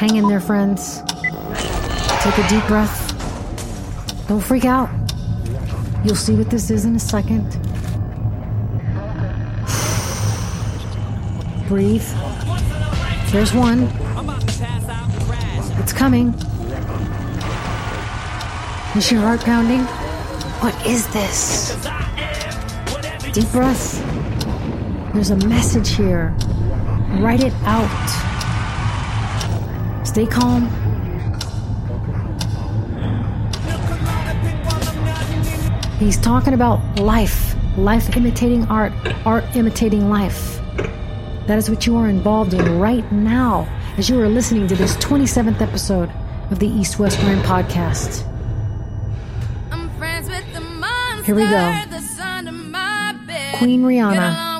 Hang in there, friends. Take a deep breath. Don't freak out. You'll see what this is in a second. Breathe. There's one. It's coming. Is your heart pounding? What is this? Deep breath. There's a message here. Write it out. Stay calm. He's talking about life, life imitating art, art imitating life. That is what you are involved in right now as you are listening to this 27th episode of the East West Grind podcast. Here we go. Queen Rihanna.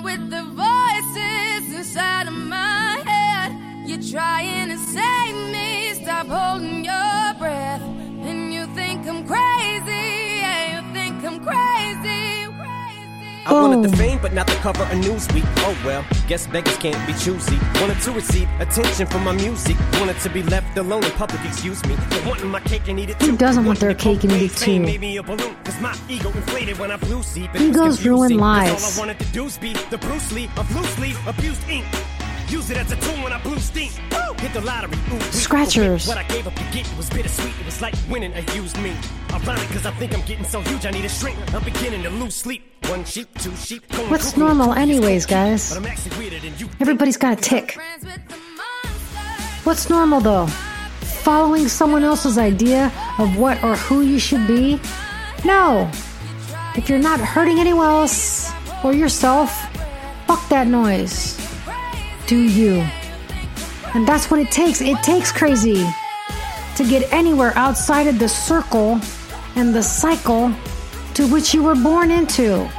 Trying to save me, stop holding your breath. And you think I'm crazy, yeah, you think I'm crazy. crazy. I wanted the Boom. fame, but not the cover of Newsweek. Oh well, guess beggars can't be choosy. Wanted to receive attention from my music. Wanted to be left alone in public, excuse me. Wanting my cake and eat it Who doesn't want their cake and eat it too? made me a balloon, 'cause my ego inflated when I blew see. Egos ruin lives. All I wanted to do is be the Bruce Lee of loosely abused ink. Use it as a tool when I blew steam. Hit the lottery. Ooh. Scratchers. What I gave up to get was bittersweet. It was like winning a used me. Ironic, cause I think I'm getting so huge I need a shrink. I'm beginning to lose sleep. One sheep, two sheep. What's normal anyways, guys? But I'm actually weirder than you. Everybody's got a tick. Friends with the monster. What's normal though? Following someone else's idea of what or who you should be? No. If you're not hurting anyone else or yourself, fuck that noise. Do you. And that's what it takes. It takes crazy to get anywhere outside of the circle and the cycle to which you were born into.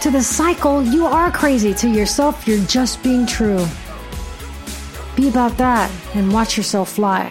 To the cycle, you are crazy. To yourself, you're just being true. Be about that and watch yourself fly.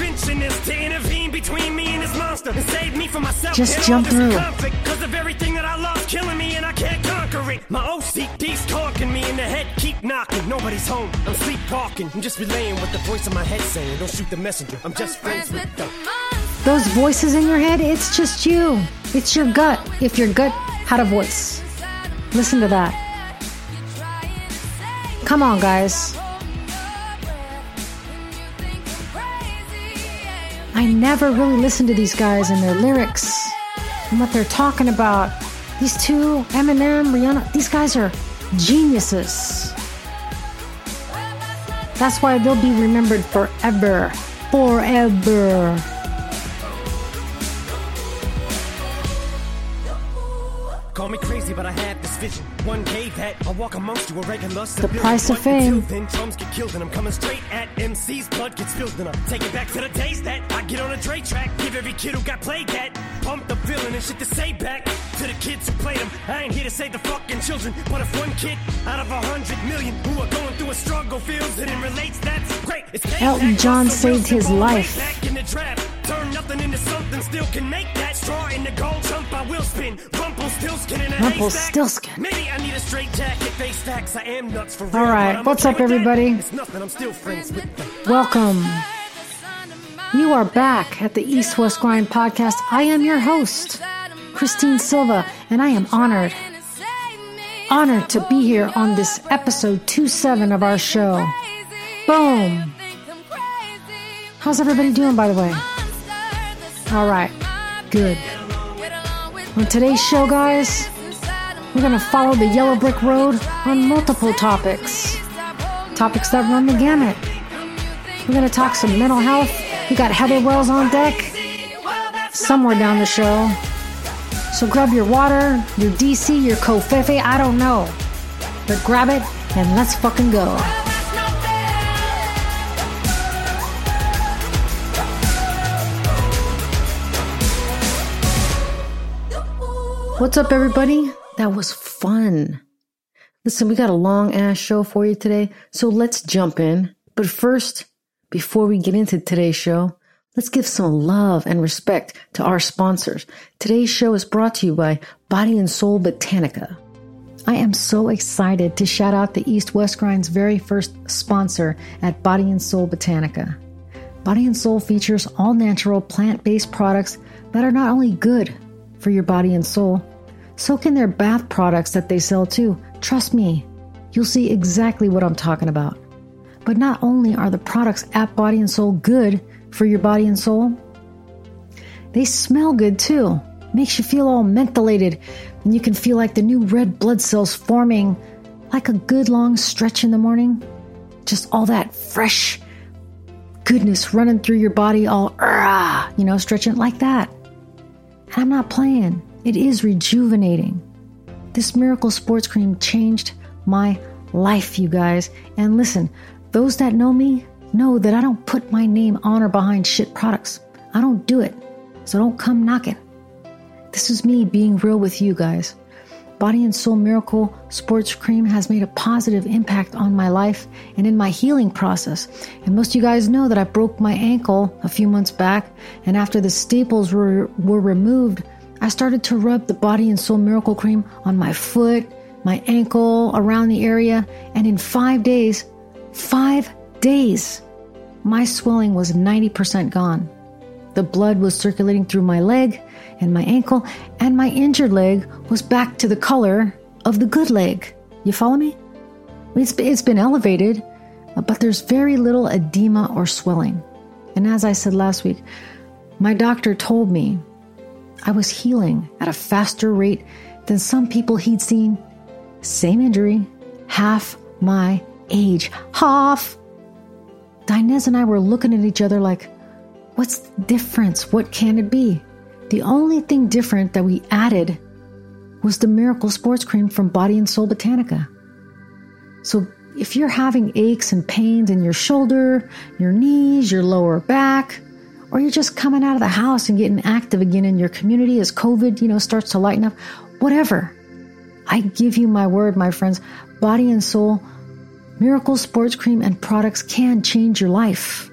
an interventionist to intervene between me and this monster and save me from myself. Just and jump through. Cause of everything that I love killing me and I can't conquer it. My OCD's talking me in the head, keep knocking. Nobody's home. I'm sleepwalking. I'm just relaying what the voice in my head saying. Don't shoot the messenger. I'm just friends Friends with with the. the. Those voices in your head, it's just you. It's your gut. If your gut had a voice, listen to that. Trying to save Come on, guys. I never really listened to these guys and their lyrics and what they're talking about. These two, Eminem, Rihanna, these guys are geniuses. That's why they'll be remembered forever. Forever. Call me crazy, but I had this vision. One that I walk amongst you a regular The price of fame. Then, drums get killed and I'm coming straight at MC's blood gets spilled and I'm taking back to the days that I get on a Dre track. Give every kid who got played that. Pump the feeling and shit to say back to the kids who played them. I ain't here to save the fucking children, but if one kid out of a hundred million who are going through a struggle feels it and relates, that's great. It's Elton. John saved his life. Way back in the draft. Turn nothing into something, still can make that straw in the gold jump. I will spin. Rumple still skin in a Rumpelstiltskin. haystack. Maybe I need a straight jacket, face facts. I am nuts for real. All right, what's up, everybody? It's nothing. I'm still friends with. Welcome. You are back at the East West Grind podcast. I am your host, Christine Silva, and I am honored, honored to be here on this episode 27 of our show. Boom. How's everybody doing, by the way? All right, good. On today's show, guys, we're going to follow the yellow brick road on multiple topics. Topics that run the gamut. We're going to talk some mental health. We got Heather Wells on deck somewhere down the show. So grab your water, your DC, your covfefe, I don't know. But grab it and let's fucking go. What's up, everybody? That was fun. Listen, we got a long ass show for you today, so let's jump in. But first, before we get into today's show, let's give some love and respect to our sponsors. Today's show is brought to you by Body and Soul Botanica. I am so excited to shout out the East West Grind's very first sponsor at Body and Soul Botanica. Body and Soul features all natural plant based products that are not only good for your body and soul, so can their bath products that they sell too. Trust me, you'll see exactly what I'm talking about. But not only are the products at Body and Soul good for your body and soul, they smell good too. Makes you feel all mentholated, and you can feel like the new red blood cells forming like a good long stretch in the morning. Just all that fresh goodness running through your body, all, ah, you know, stretching like that. And I'm not playing, it is rejuvenating. This miracle sports cream changed my life, you guys. And listen, those that know me know that I don't put my name on or behind shit products. I don't do it. So don't come knocking. This is me being real with you guys. Body and Soul Miracle Sports Cream has made a positive impact on my life and in my healing process. And most of you guys know that I broke my ankle a few months back, and after the staples were, were removed, I started to rub the Body and Soul Miracle Cream on my foot, my ankle, around the area, and in five days, five days, my swelling was 90% gone. The blood was circulating through my leg and my ankle, and my injured leg was back to the color of the good leg. You follow me? It's, it's been elevated, uh, but there's very little edema or swelling. And as I said last week, my doctor told me I was healing at a faster rate than some people he'd seen. Same injury, half my age. Half! Dinez and I were looking at each other like, what's the difference? What can it be? The only thing different that we added was the Miracle Sports Cream from Body and Soul Botanica. So if you're having aches and pains in your shoulder, your knees, your lower back, or you're just coming out of the house and getting active again in your community as COVID, you know, starts to lighten up, whatever. I give you my word, my friends, Body and Soul Miracle Sports Cream and products can change your life.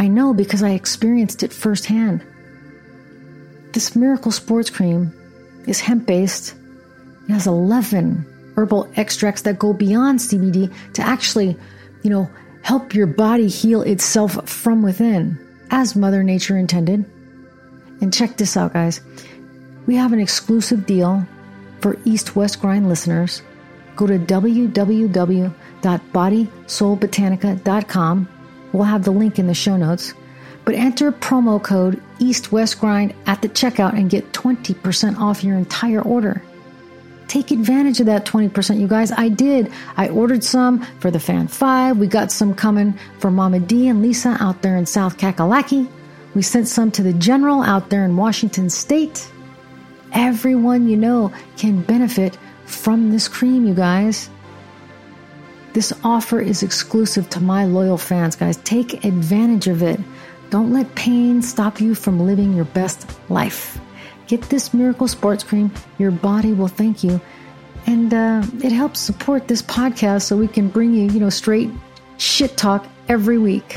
I know because I experienced it firsthand. This Miracle Sports Cream is hemp based. It has 11 herbal extracts that go beyond CBD to actually, you know, help your body heal itself from within, as Mother Nature intended. And check this out, guys. We have an exclusive deal for East West Grind listeners. Go to www.bodysoulbotanica.com. We'll have the link in the show notes but enter promo code East West Grind at the checkout and get 20% off your entire order. Take advantage of that 20%, you guys. I did. I ordered some for the Fan 5. We got some coming for Mama D and Lisa out there in South Kakalaki. We sent some to the General out there in Washington State. Everyone you know can benefit from this cream, you guys. This offer is exclusive to my loyal fans, guys. Take advantage of it. Don't let pain stop you from living your best life. Get this miracle sports cream. Your body will thank you. And uh, it helps support this podcast so we can bring you, you know, straight shit talk every week.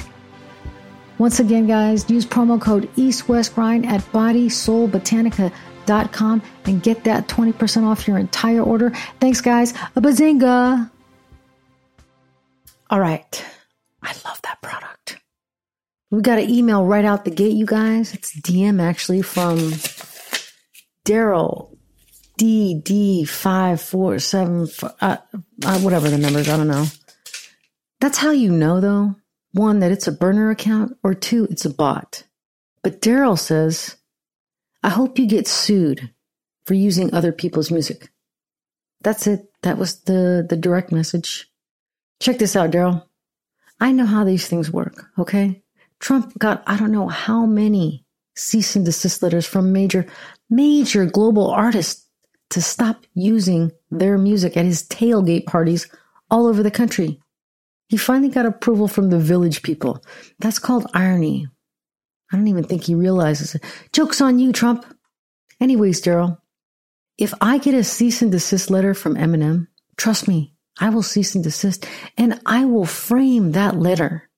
Once again, guys, use promo code EastWestGrind at BodySoulBotanica.com and get that 20% off your entire order. Thanks, guys. A bazinga. All right. I love that product. We got an email right out the gate, you guys. It's DM actually from Daryl DD five four seven uh, uh, whatever the numbers. I don't know. That's how you know, though. One that it's a burner account, or two it's a bot. But Daryl says, "I hope you get sued for using other people's music." That's it. That was the the direct message. Check this out, Daryl. I know how these things work. Okay. Trump got, I don't know how many cease and desist letters from major, major global artists to stop using their music at his tailgate parties all over the country. He finally got approval from the village people. That's called irony. I don't even think he realizes it. Joke's on you, Trump. Anyways, Daryl, if I get a cease and desist letter from Eminem, trust me, I will cease and desist and I will frame that letter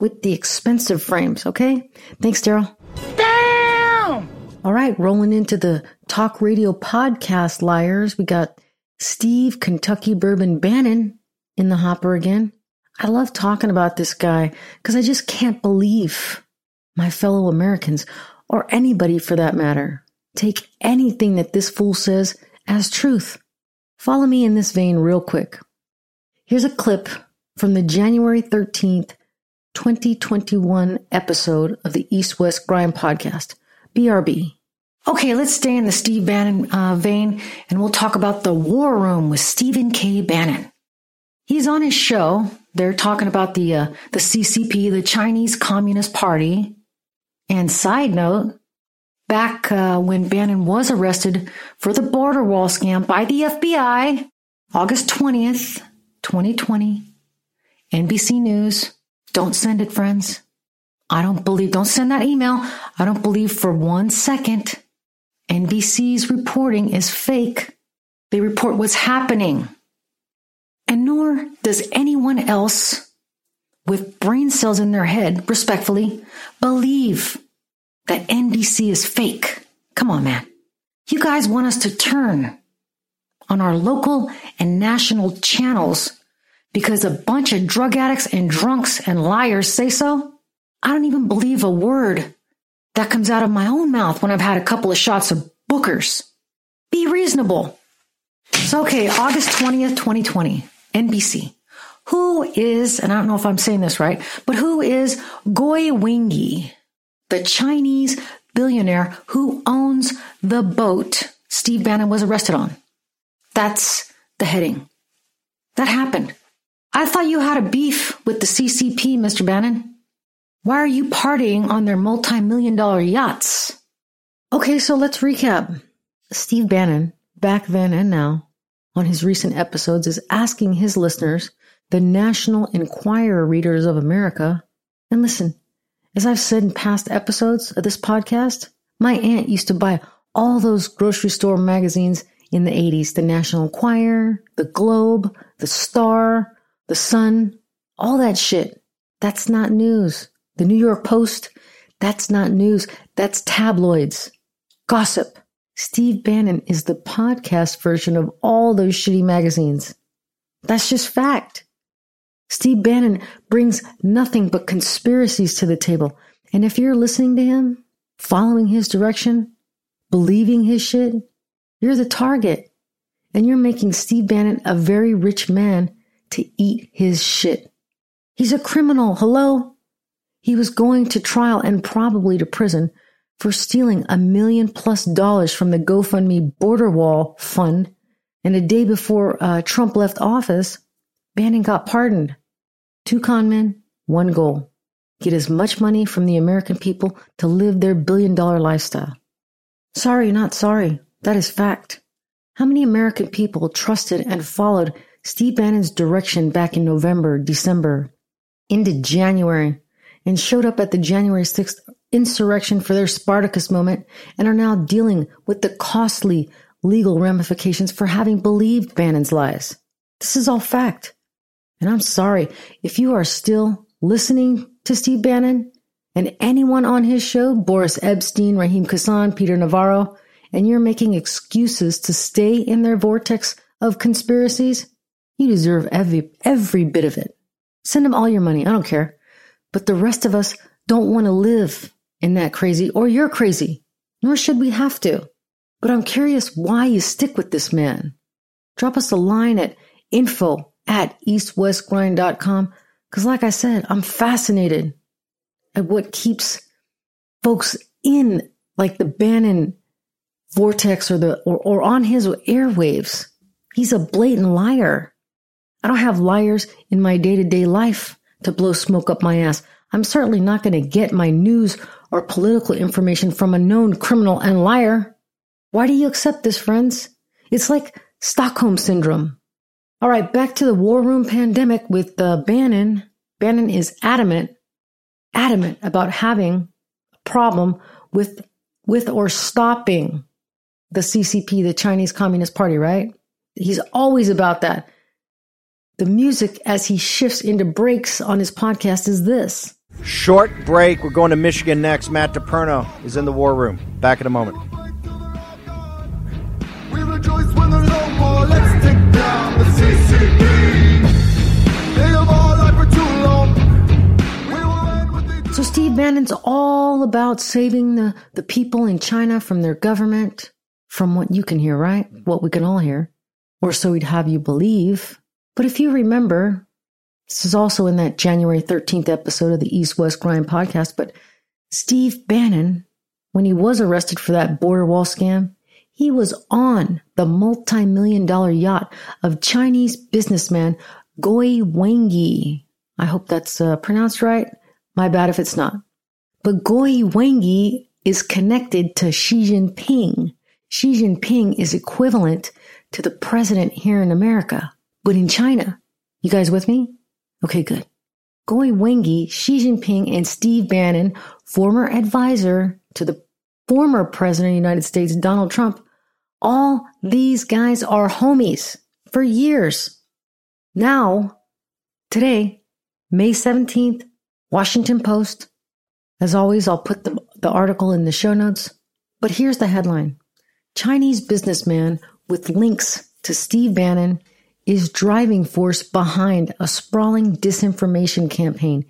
with the expensive frames, okay? Thanks, Daryl. Damn! All right, rolling into the talk radio podcast liars. We got Steve Kentucky Bourbon Bannon in the hopper again. I love talking about this guy because I just can't believe my fellow Americans, or anybody for that matter, take anything that this fool says as truth. Follow me in this vein real quick. Here's a clip from the January 13th, 2021 episode of the East West Grind podcast. BRB. Okay, let's stay in the Steve Bannon uh, vein and we'll talk about the War Room with Stephen K. Bannon. He's on his show. They're talking about the uh, the CCP, the Chinese Communist Party. And side note, back uh, when Bannon was arrested for the border wall scam by the FBI, August 20th, 2020, NBC News. Don't send it, friends. I don't believe, don't send that email. I don't believe for one second NBC's reporting is fake. They report what's happening. And nor does anyone else with brain cells in their head, respectfully, believe that NBC is fake. Come on, man. You guys want us to turn on our local and national channels because a bunch of drug addicts and drunks and liars say so? I don't even believe a word that comes out of my own mouth when I've had a couple of shots of Booker's. Be reasonable. So, okay, August 20th, 2020, NBC. Who is, and I don't know if I'm saying this right, but who is Goi Wingy, the Chinese billionaire who owns the boat Steve Bannon was arrested on? That's the heading. That happened. I thought you had a beef with the CCP, Mr. Bannon. Why are you partying on their multi million dollar yachts? Okay, so let's recap. Steve Bannon, back then and now, on his recent episodes, is asking his listeners, the National Enquirer readers of America, and listen, as I've said in past episodes of this podcast, my aunt used to buy all those grocery store magazines in the 80s the National Enquirer, the Globe, the Star, the Sun, all that shit. That's not news. The New York Post, that's not news. That's tabloids. Gossip. Steve Bannon is the podcast version of all those shitty magazines. That's just fact. Steve Bannon brings nothing but conspiracies to the table. And if you're listening to him, following his direction, believing his shit, you're the target. And you're making Steve Bannon a very rich man to eat his shit. He's a criminal. Hello? He was going to trial and probably to prison for stealing a million plus dollars from the GoFundMe border wall fund. And a day before uh, Trump left office, Bannon got pardoned. Two con men, one goal get as much money from the American people to live their billion dollar lifestyle. Sorry, not sorry. That is fact. How many American people trusted and followed Steve Bannon's direction back in November, December, into January, and showed up at the January 6th insurrection for their Spartacus moment and are now dealing with the costly legal ramifications for having believed Bannon's lies. This is all fact. And I'm sorry if you are still listening to Steve Bannon and anyone on his show, Boris Epshteyn, Raheem Kassam, Peter Navarro, and you're making excuses to stay in their vortex of conspiracies, you deserve every, every bit of it. Send them all your money. I don't care. But the rest of us don't want to live in that crazy, or you're crazy, nor should we have to. But I'm curious why you stick with this man. Drop us a line at info at eastwestgrind.com because, like I said, I'm fascinated at what keeps folks in like the Bannon vortex or the or, or on his airwaves. He's a blatant liar. I don't have liars in my day to day life to blow smoke up my ass. I'm certainly not going to get my news or political information from a known criminal and liar. Why do you accept this, friends? It's like Stockholm Syndrome. All right, back to the war room pandemic with uh, Bannon. Bannon is adamant, adamant about having a problem with with or stopping the CCP, the Chinese Communist Party, right? He's always about that. The music as he shifts into breaks on his podcast is this. Short break. We're going to Michigan next. Matt DePerno is in the war room. Back in a moment. We rejoice when there's no more. Let's take down the CCP. They have all lied for too long. We will end what they do. So Steve Bannon's all about saving the, the people in China from their government, from what you can hear, right? What we can all hear. Or so he'd have you believe. But if you remember, this is also in that January 13th episode of the East West Grind podcast, but Steve Bannon, when he was arrested for that border wall scam, he was on the multi-million dollar yacht of Chinese businessman Goi Wengi. I hope that's uh, pronounced right. My bad if it's not. But Goi Wengi is connected to Xi Jinping. Xi Jinping is equivalent to the president here in America, but in China. You guys with me? Okay, good. Goi Wengi, Xi Jinping, and Steve Bannon, former advisor to the former president of the United States, Donald Trump, all these guys are homies for years. Now, today, May 17th, Washington Post. As always, I'll put the, the article in the show notes. But here's the headline Chinese businessman with links to Steve Bannon is driving force behind a sprawling disinformation campaign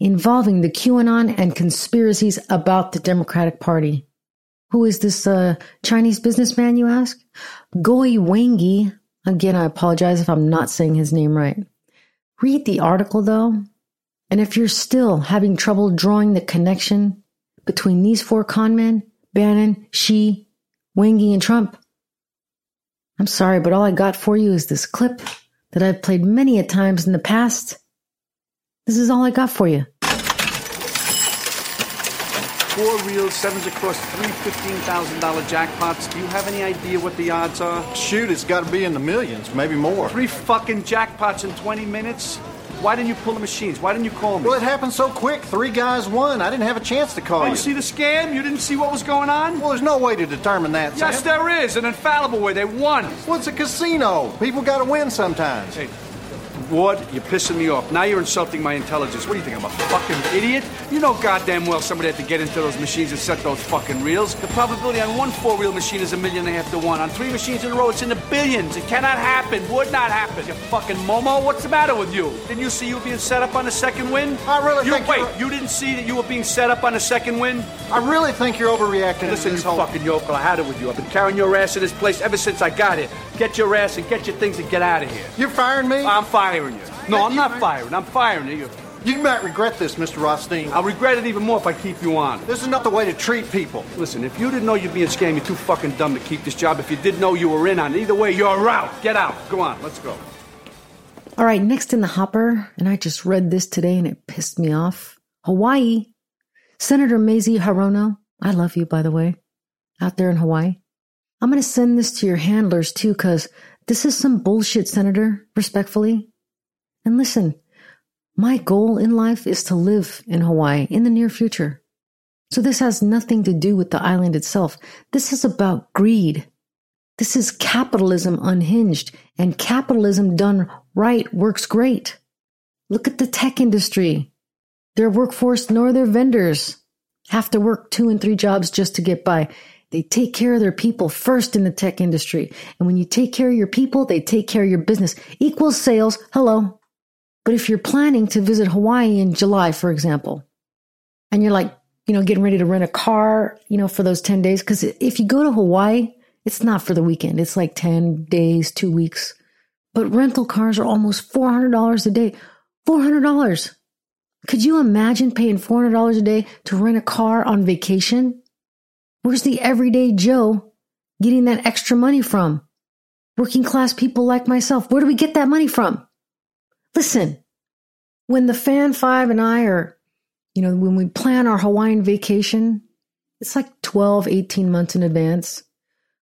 involving the QAnon and conspiracies about the Democratic Party. Who is this uh, Chinese businessman, you ask? Goi Wengi. Again, I apologize if I'm not saying his name right. Read the article though, and if you're still having trouble drawing the connection between these four conmen, Bannon, Xi, Wengi, and Trump, I'm sorry, but all I got for you is this clip that I've played many a times in the past. This is all I got for you. Four reels, sevens across three $15,000 jackpots. Do you have any idea what the odds are? Shoot, it's got to be in the millions, maybe more. Three fucking jackpots in 20 minutes? Why didn't you pull the machines? Why didn't you call me? Well, it happened so quick. Three guys won. I didn't have a chance to call Oh, you. you see the scam? You didn't see what was going on? well, there's no way to determine that. Yes, Sam. there is. An infallible way. They won. Well, it's a casino. People got to win sometimes. Hey, Ward, you're pissing me off. Now you're insulting my intelligence. What do you think? I'm a fucking idiot? You know goddamn well somebody had to get into those machines and set those fucking reels. The probability on one four reel machine is a million and a half to one. On three machines in a row, it's in the billions. It cannot happen. Would not happen. You fucking Momo, what's the matter with you? Didn't you see you being set up on a second win? I really you, think Wait, you're- you didn't see that you were being set up on a second win? I really think you're overreacting to Listen, you this whole. fucking yokel, I had it with you. I've been carrying your ass in this place ever since I got here. Get your ass and get your things and get out of here. You're firing me? I'm firing you. No, I'm not firing. I'm firing you. you might regret this, Mr. Rothstein. I'll regret it even more if I keep you on. This is not the way to treat people. Listen, if you didn't know you're being scammed, you're too fucking dumb to keep this job. If you did know you were in on it, either way, you're out. Get out. Go on, let's go. All right, next in the hopper, and I just read this today and it pissed me off. Hawaii. Senator Mazie Hirono, I love you, by the way, out there in Hawaii. I'm going to send this to your handlers too, because this is some bullshit, Senator, respectfully. And listen, my goal in life is to live in Hawaii in the near future. So this has nothing to do with the island itself. This is about greed. This is capitalism unhinged, and capitalism done right works great. Look at the tech industry. Their workforce nor their vendors have to work two and three jobs just to get by. They take care of their people first in the tech industry. And when you take care of your people, they take care of your business. Equals sales. Hello. But if you're planning to visit Hawaii in July, for example, and you're like, you know, getting ready to rent a car, you know, for those 10 days, because if you go to Hawaii, it's not for the weekend. It's like 10 days, two weeks. But rental cars are almost $400 a day. $400. Could you imagine paying $400 a day to rent a car on vacation? Where's the everyday Joe getting that extra money from? Working class people like myself. Where do we get that money from? Listen, when the fan five and I are, you know, when we plan our Hawaiian vacation, it's like 12, 18 months in advance.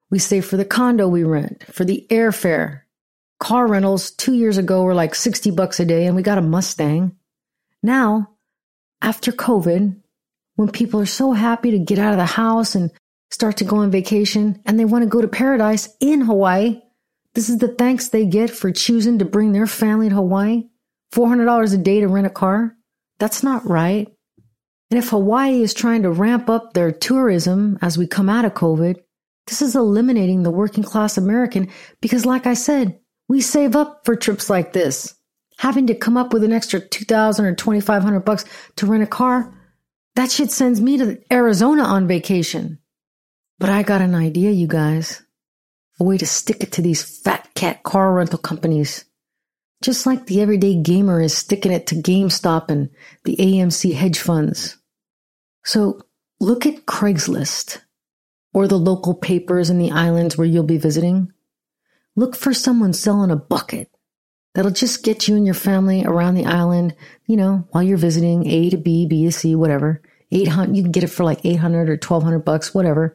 We save for the condo we rent, for the airfare, car rentals two years ago were like 60 bucks a day and we got a Mustang. Now, after COVID, when people are so happy to get out of the house and start to go on vacation and they want to go to paradise in Hawaii, this is the thanks they get for choosing to bring their family to Hawaii. $400 a day to rent a car? That's not right. And if Hawaii is trying to ramp up their tourism as we come out of COVID, this is eliminating the working class American because, like I said, we save up for trips like this. Having to come up with an extra 2000 or 2500 bucks to rent a car, that shit sends me to Arizona on vacation. But I got an idea, you guys. A way to stick it to these fat cat car rental companies. Just like the everyday gamer is sticking it to GameStop and the AMC hedge funds. So look at Craigslist or the local papers in the islands where you'll be visiting. Look for someone selling a bucket that'll just get you and your family around the island, you know, while you're visiting A to B, B to C, whatever. 800, you can get it for like 800 or 1200 bucks, whatever.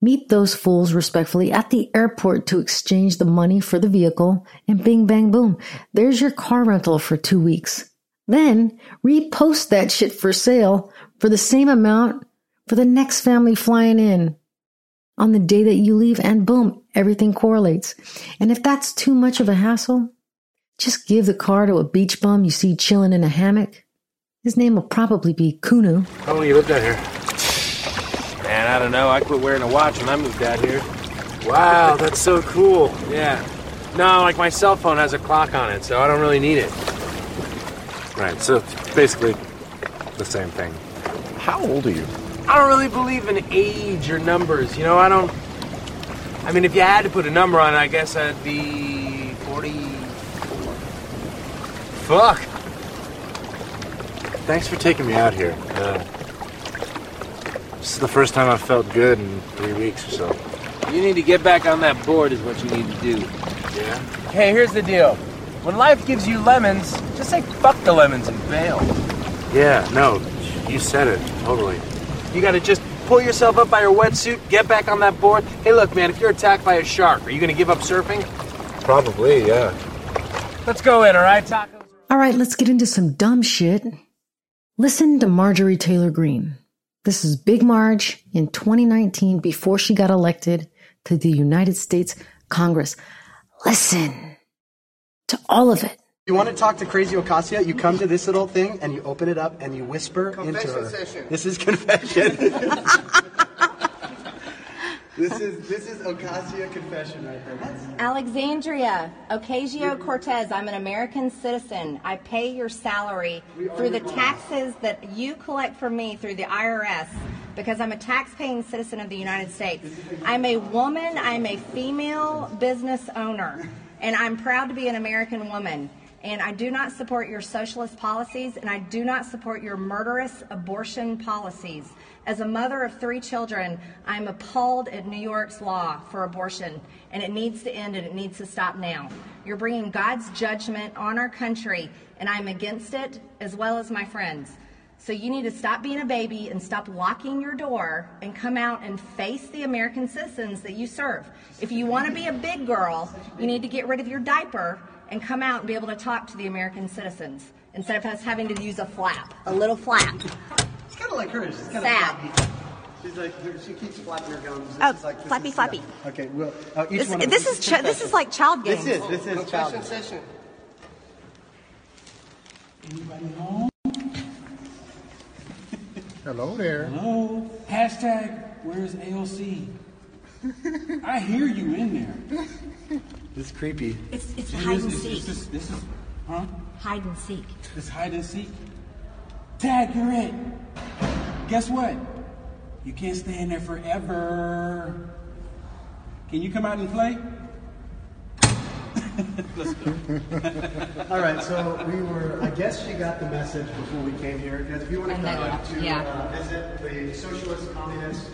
Meet those fools respectfully at the airport to exchange the money for the vehicle and bing bang boom. There's your car rental for two weeks. Then repost that shit for sale for the same amount for the next family flying in on the day that you leave and boom, everything correlates. And if that's too much of a hassle, just give the car to a beach bum you see chilling in a hammock. His name will probably be Kunu. How long you lived out here? Man, I don't know. I quit wearing a watch when I moved out here. Wow, that's so cool. Yeah. No, like my cell phone has a clock on it, so I don't really need it. Right, so it's basically the same thing. How old are you? I don't really believe in age or numbers, you know, I don't. I mean, if you had to put a number on it, I guess I'd be 44. Fuck! Thanks for taking me out here. Uh, this is the first time I've felt good in three weeks or so. You need to get back on that board, is what you need to do. Yeah? Hey, here's the deal. When life gives you lemons, just say fuck the lemons and bail. Yeah, no, you said it, totally. You gotta just pull yourself up by your wetsuit, get back on that board. Hey, look, man, if you're attacked by a shark, are you gonna give up surfing? Probably, yeah. Let's go in, all right, tacos? All right, let's get into some dumb shit. Listen to Marjorie Taylor Greene. This is Big Marge in 2019 before she got elected to the United States Congress. Listen to all of it. You want to talk to Crazy Ocasio? You come to this little thing and you open it up and you whisper into her. session. This is confession. this is this is Ocasio confession right there. That's Alexandria Ocasio Cortez, I'm an American citizen. I pay your salary through the taxes that you collect from me through the IRS because I'm a tax-paying citizen of the United States. I'm a woman, I'm a female business owner, and I'm proud to be an American woman. And I do not support your socialist policies, and I do not support your murderous abortion policies. As a mother of three children, I'm appalled at New York's law for abortion, and it needs to end and it needs to stop now. You're bringing God's judgment on our country, and I'm against it, as well as my friends. So you need to stop being a baby and stop locking your door and come out and face the American citizens that you serve. If you want to be a big girl, you need to get rid of your diaper and come out and be able to talk to the American citizens instead of us having to use a flap, a little flap. It's kind of like her. She's kind of Sad. She's like she keeps flapping her gums. This Oh, is like, this flappy, is- flappy. Okay, well, uh, each This, one of this is ch- this is like child game. This is this is Confession child. session. Hello there. Hello. Hashtag where's AOC? I hear you in there. This is creepy. It's it's hide is- and seek. This is, this is, huh? Hide and seek. This hide and seek. Tag, you're it. Guess what? You can't stay in there forever. Can you come out and play? Let's go. All right, so we were. I guess she got the message before we came here. Because if you want to come out to yeah. uh, visit the socialist communist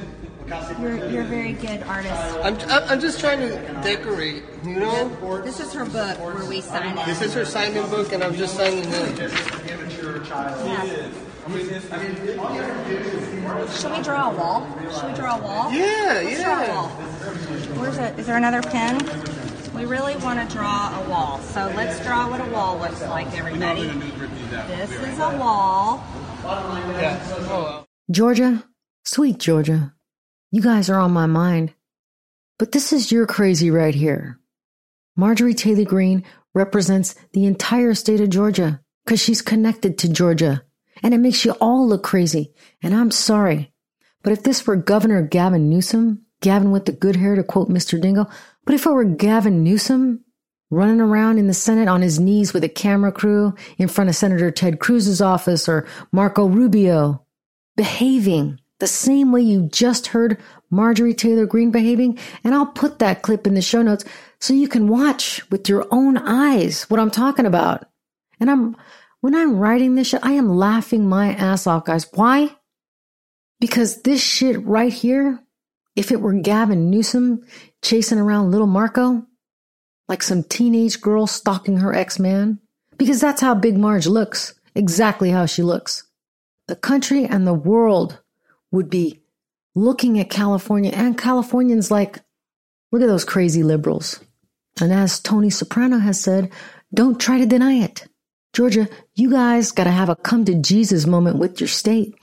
Ocasio You're, you're a very good artist. I'm, I'm I'm just trying to decorate, you know? This is her book where we sign it. This is her signing book, and I'm just signing it. Immature child. Should we draw a wall? Should we draw a wall? Yeah, Let's draw a yeah. wall. Where's it? Is there another pen? We really want to draw a wall. So let's draw what a wall looks like, everybody. This is a wall. Georgia, sweet Georgia, you guys are on my mind. But this is your crazy right here. Marjorie Taylor Greene represents the entire state of Georgia because she's connected to Georgia. And it makes you all look crazy. And I'm sorry. But if this were Governor Gavin Newsom, Gavin with the good hair to quote Mr. Dingle, but if it were Gavin Newsom running around in the Senate on his knees with a camera crew in front of Senator Ted Cruz's office or Marco Rubio, behaving the same way you just heard Marjorie Taylor Greene behaving, and I'll put that clip in the show notes so you can watch with your own eyes what I'm talking about. And I'm when I'm writing this shit, I am laughing my ass off, guys. Why? Because this shit right here, if it were Gavin Newsom chasing around little Marco, like some teenage girl stalking her ex man, because that's how Big Marge looks, exactly how she looks. The country and the world would be looking at California and Californians like, look at those crazy liberals. And as Tony Soprano has said, don't try to deny it. Georgia, you guys got to have a come to Jesus moment with your state.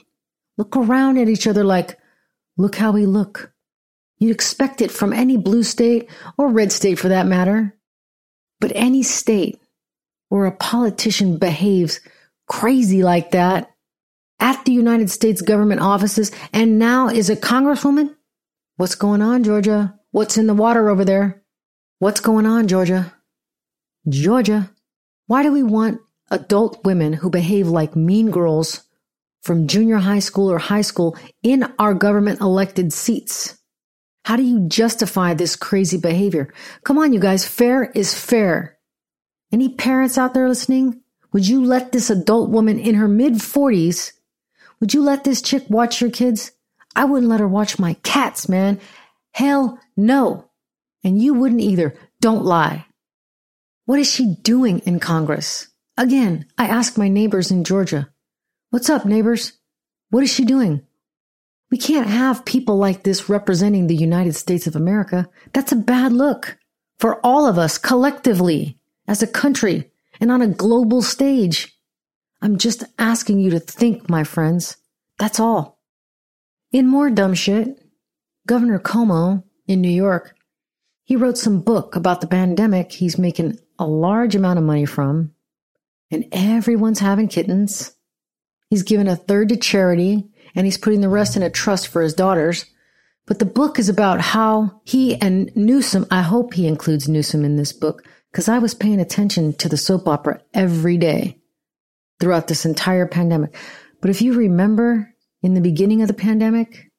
Look around at each other like, look how we look. You'd expect it from any blue state or red state for that matter. But any state where a politician behaves crazy like that at the United States government offices and now is a congresswoman? What's going on, Georgia? What's in the water over there? What's going on, Georgia? Georgia, why do we want adult women who behave like mean girls from junior high school or high school in our government elected seats? How do you justify this crazy behavior? Come on, you guys. Fair is fair. Any parents out there listening? Would you let this adult woman in her mid 40s, would you let this chick watch your kids? I wouldn't let her watch my cats, man. Hell no. And you wouldn't either. Don't lie. What is she doing in Congress? Again, I ask my neighbors in Georgia, What's up, neighbors? What is she doing? We can't have people like this representing the United States of America. That's a bad look for all of us collectively as a country and on a global stage. I'm just asking you to think, my friends. That's all. In more dumb shit, Governor Cuomo in New York, he wrote some book about the pandemic he's making a large amount of money from, and everyone's having kittens. He's given a third to charity, and he's putting the rest in a trust for his daughters. But the book is about how he and Newsom, I hope he includes Newsom in this book, because I was paying attention to the soap opera every day throughout this entire pandemic. But if you remember in the beginning of the pandemic,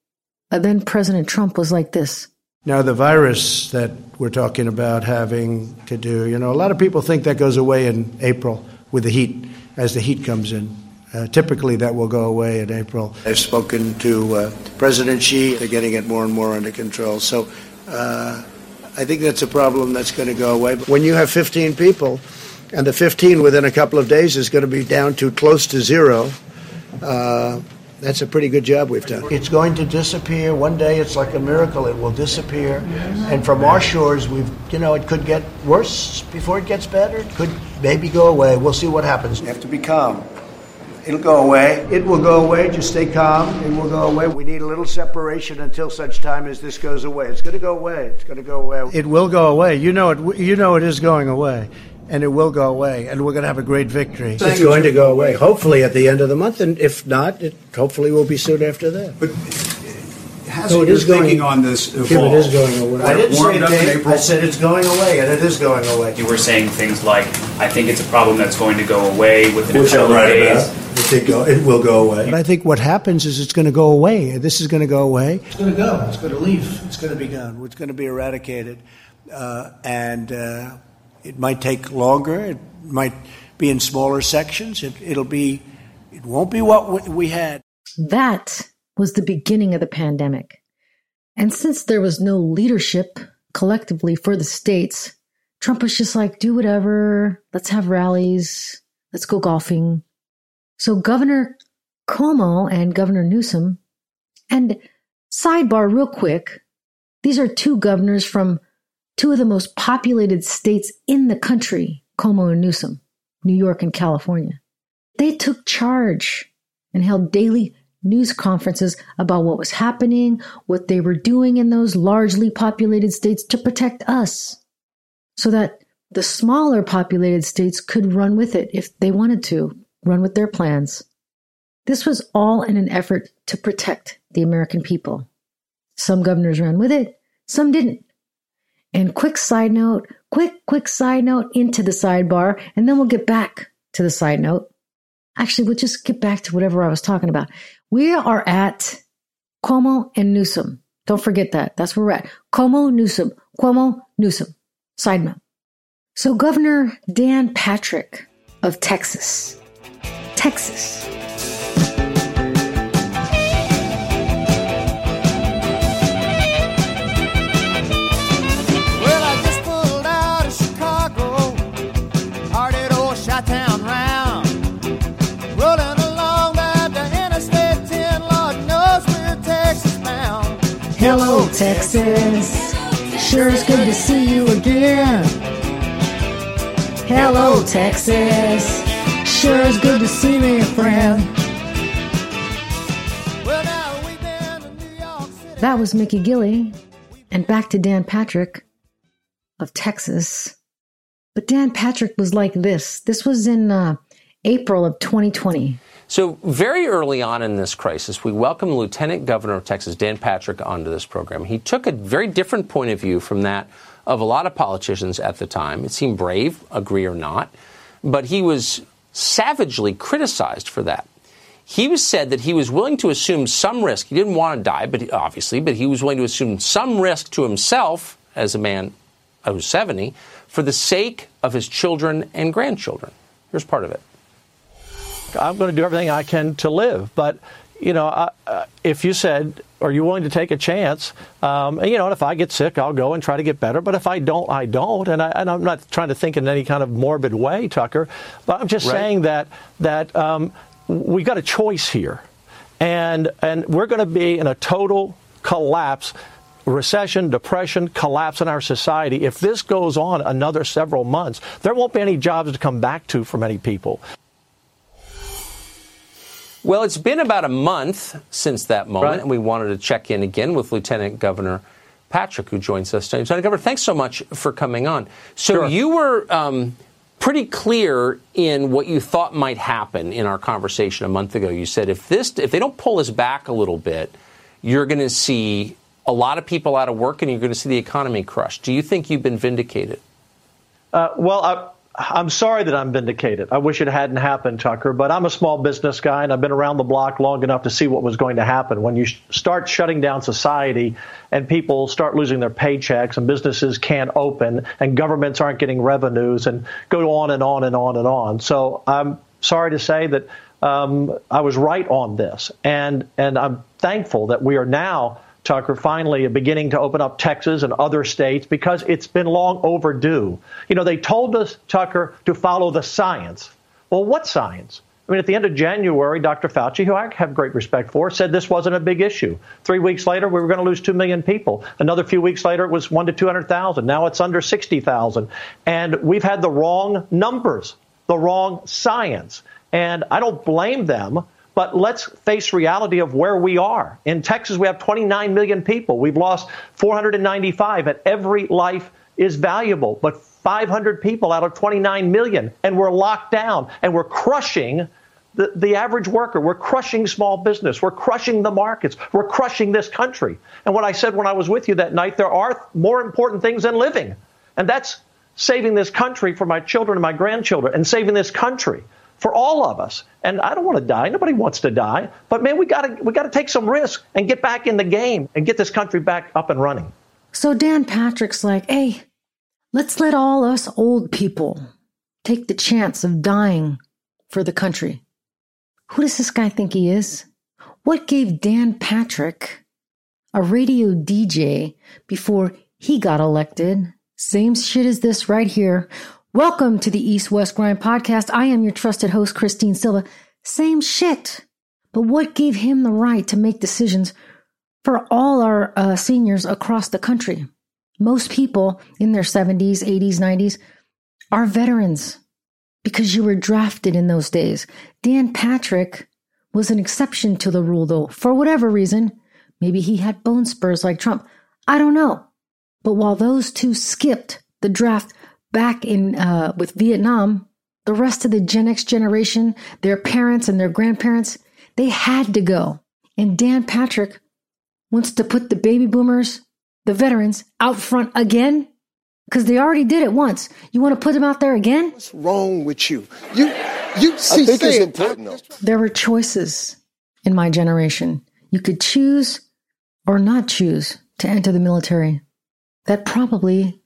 uh, then President Trump was like this. Now, the virus that we're talking about having to do, you know, a lot of people think that goes away in April with the heat, as the heat comes in. Uh, typically, that will go away in April. I've spoken to uh, President Xi. They're getting it more and more under control. So uh, I think that's a problem that's going to go away. But when you have 15 people, and the 15 within a couple of days is going to be down to close to zero, uh, that's a pretty good job we've done. It's going to disappear. One day it's like a miracle. It will disappear. And from our shores, we've, you know, it could get worse before it gets better. It could maybe go away. We'll see what happens. You have to be calm. It'll go away. It will go away. Just stay calm. It will go away. We need a little separation until such time as this goes away. It's going to go away. It's going to go away. It will go away. You know it. You know it is going away, and it will go away. And we're going to have a great victory. It's going to go away. Hopefully at the end of the month, and if not, it hopefully will be soon after that. But Has your thinking on this It is going away. I didn't say warmed up Dave. April? I said it's going away, and it is going away. You were saying things like, I think it's a problem that's going to go away within Which a I'm couple of right days. about. It, go, it will go away. But I think what happens is it's going to go away. This is going to go away. It's going to go. It's going to leave. It's going to be gone. It's going to be eradicated. Uh, and uh, it might take longer. It might be in smaller sections. It, it'll be, it won't be what we- had. That was the beginning of the pandemic. And since there was no leadership collectively for the states, Trump was just like, do whatever. Let's have rallies. Let's go golfing. So Governor Cuomo and Governor Newsom, and sidebar real quick, these are two governors from two of the most populated states in the country, Cuomo and Newsom, New York and California. They took charge and held daily news conferences about what was happening, what they were doing in those largely populated states to protect us, so that the smaller populated states could run with it if they wanted to, run with their plans. This was all in an effort to protect the American people. Some governors ran with it, some didn't. And quick side note, quick, quick side note into the sidebar, and then we'll get back to the side note. Actually, we'll just get back to whatever I was talking about. We are at Cuomo and Newsom. Don't forget that. That's where we're at. Cuomo, Newsom. Cuomo, Newsom. Side note. So Governor Dan Patrick of Texas. Texas. Texas. Sure is good to see you again. Hello, Texas. Sure is good to see me, friend. Well, now we've been to New York City. That was Mickey Gilley. And back to Dan Patrick of Texas. But Dan Patrick was like this. This was in uh, April of 2020. So, very early on in this crisis, we welcomed Lieutenant Governor of Texas, Dan Patrick, onto this program. He took a very different point of view from that of a lot of politicians at the time. It seemed brave, agree or not, but he was savagely criticized for that. He was said that he was willing to assume some risk. He didn't want to die, but obviously, but he was willing to assume some risk to himself as a man who's 70 for the sake of his children and grandchildren. Here's part of it. I'm going to do everything I can to live. But, you know, uh, uh, if you said, are you willing to take a chance? Um, and, you know, and if I get sick, I'll go and try to get better. But if I don't, I don't. And, I, am not trying to think in any kind of morbid way, Tucker. But I'm just Right. saying that that um, we got a choice here, and and we're going to be in a total collapse. Recession, depression, collapse in our society. If this goes on another several months, there won't be any jobs to come back to for many people. Well, it's been about a month since that moment, Right. and we wanted to check in again with Lieutenant Governor Patrick, who joins us today. Lieutenant Governor, thanks so much for coming on. So Sure. you were um, pretty clear in what you thought might happen in our conversation a month ago. You said if this, if they don't pull us back a little bit, you're going to see a lot of people out of work, and you're going to see the economy crushed. Do you think you've been vindicated? Uh, well, I, I'm sorry that I'm vindicated. I wish it hadn't happened, Tucker, but I'm a small business guy and I've been around the block long enough to see what was going to happen. When you start shutting down society and people start losing their paychecks and businesses can't open and governments aren't getting revenues and go on and on and on and on. So I'm sorry to say that um, I was right on this. And, and I'm thankful that we are now Tucker, finally beginning to open up Texas and other states because it's been long overdue. You know, they told us, Tucker, to follow the science. Well, what science? I mean, at the end of January, Dr. Fauci, who I have great respect for, said this wasn't a big issue. Three weeks later, we were going to lose 2 million people. Another few weeks later, it was 1 to 200,000. Now it's under 60,000. And we've had the wrong numbers, the wrong science. And I don't blame them. But let's face reality of where we are. In Texas, we have 29 million people. We've lost 495, and every life is valuable. But 500 people out of 29 million, and we're locked down, and we're crushing the, the average worker. We're crushing small business. We're crushing the markets. We're crushing this country. And what I said when I was with you that night, there are more important things than living, and that's saving this country for my children and my grandchildren, and saving this country for all of us. And I don't want to die. Nobody wants to die. But man, we got to we got to take some risk and get back in the game and get this country back up and running. So Dan Patrick's like, hey, let's let all us old people take the chance of dying for the country. Who does this guy think he is? What gave Dan Patrick, a radio DJ, before he got elected? Same shit as this right here. Welcome to the East West Grind podcast. I am your trusted host, Christine Silva. Same shit. But what gave him the right to make decisions for all our uh, seniors across the country? most people in their 70s, 80s, 90s are veterans because you were drafted in those days. Dan Patrick was an exception to the rule, though, for whatever reason. Maybe he had bone spurs like Trump. I don't know. But while those two skipped the draft back in uh, with Vietnam, the rest of the Gen X generation, their parents and their grandparents, they had to go. And Dan Patrick wants to put the baby boomers, the veterans, out front again because they already did it once. You want to put them out there again? What's wrong with you? You, you see, I think it's important though. There were choices in my generation. You could choose or not choose to enter the military. That probably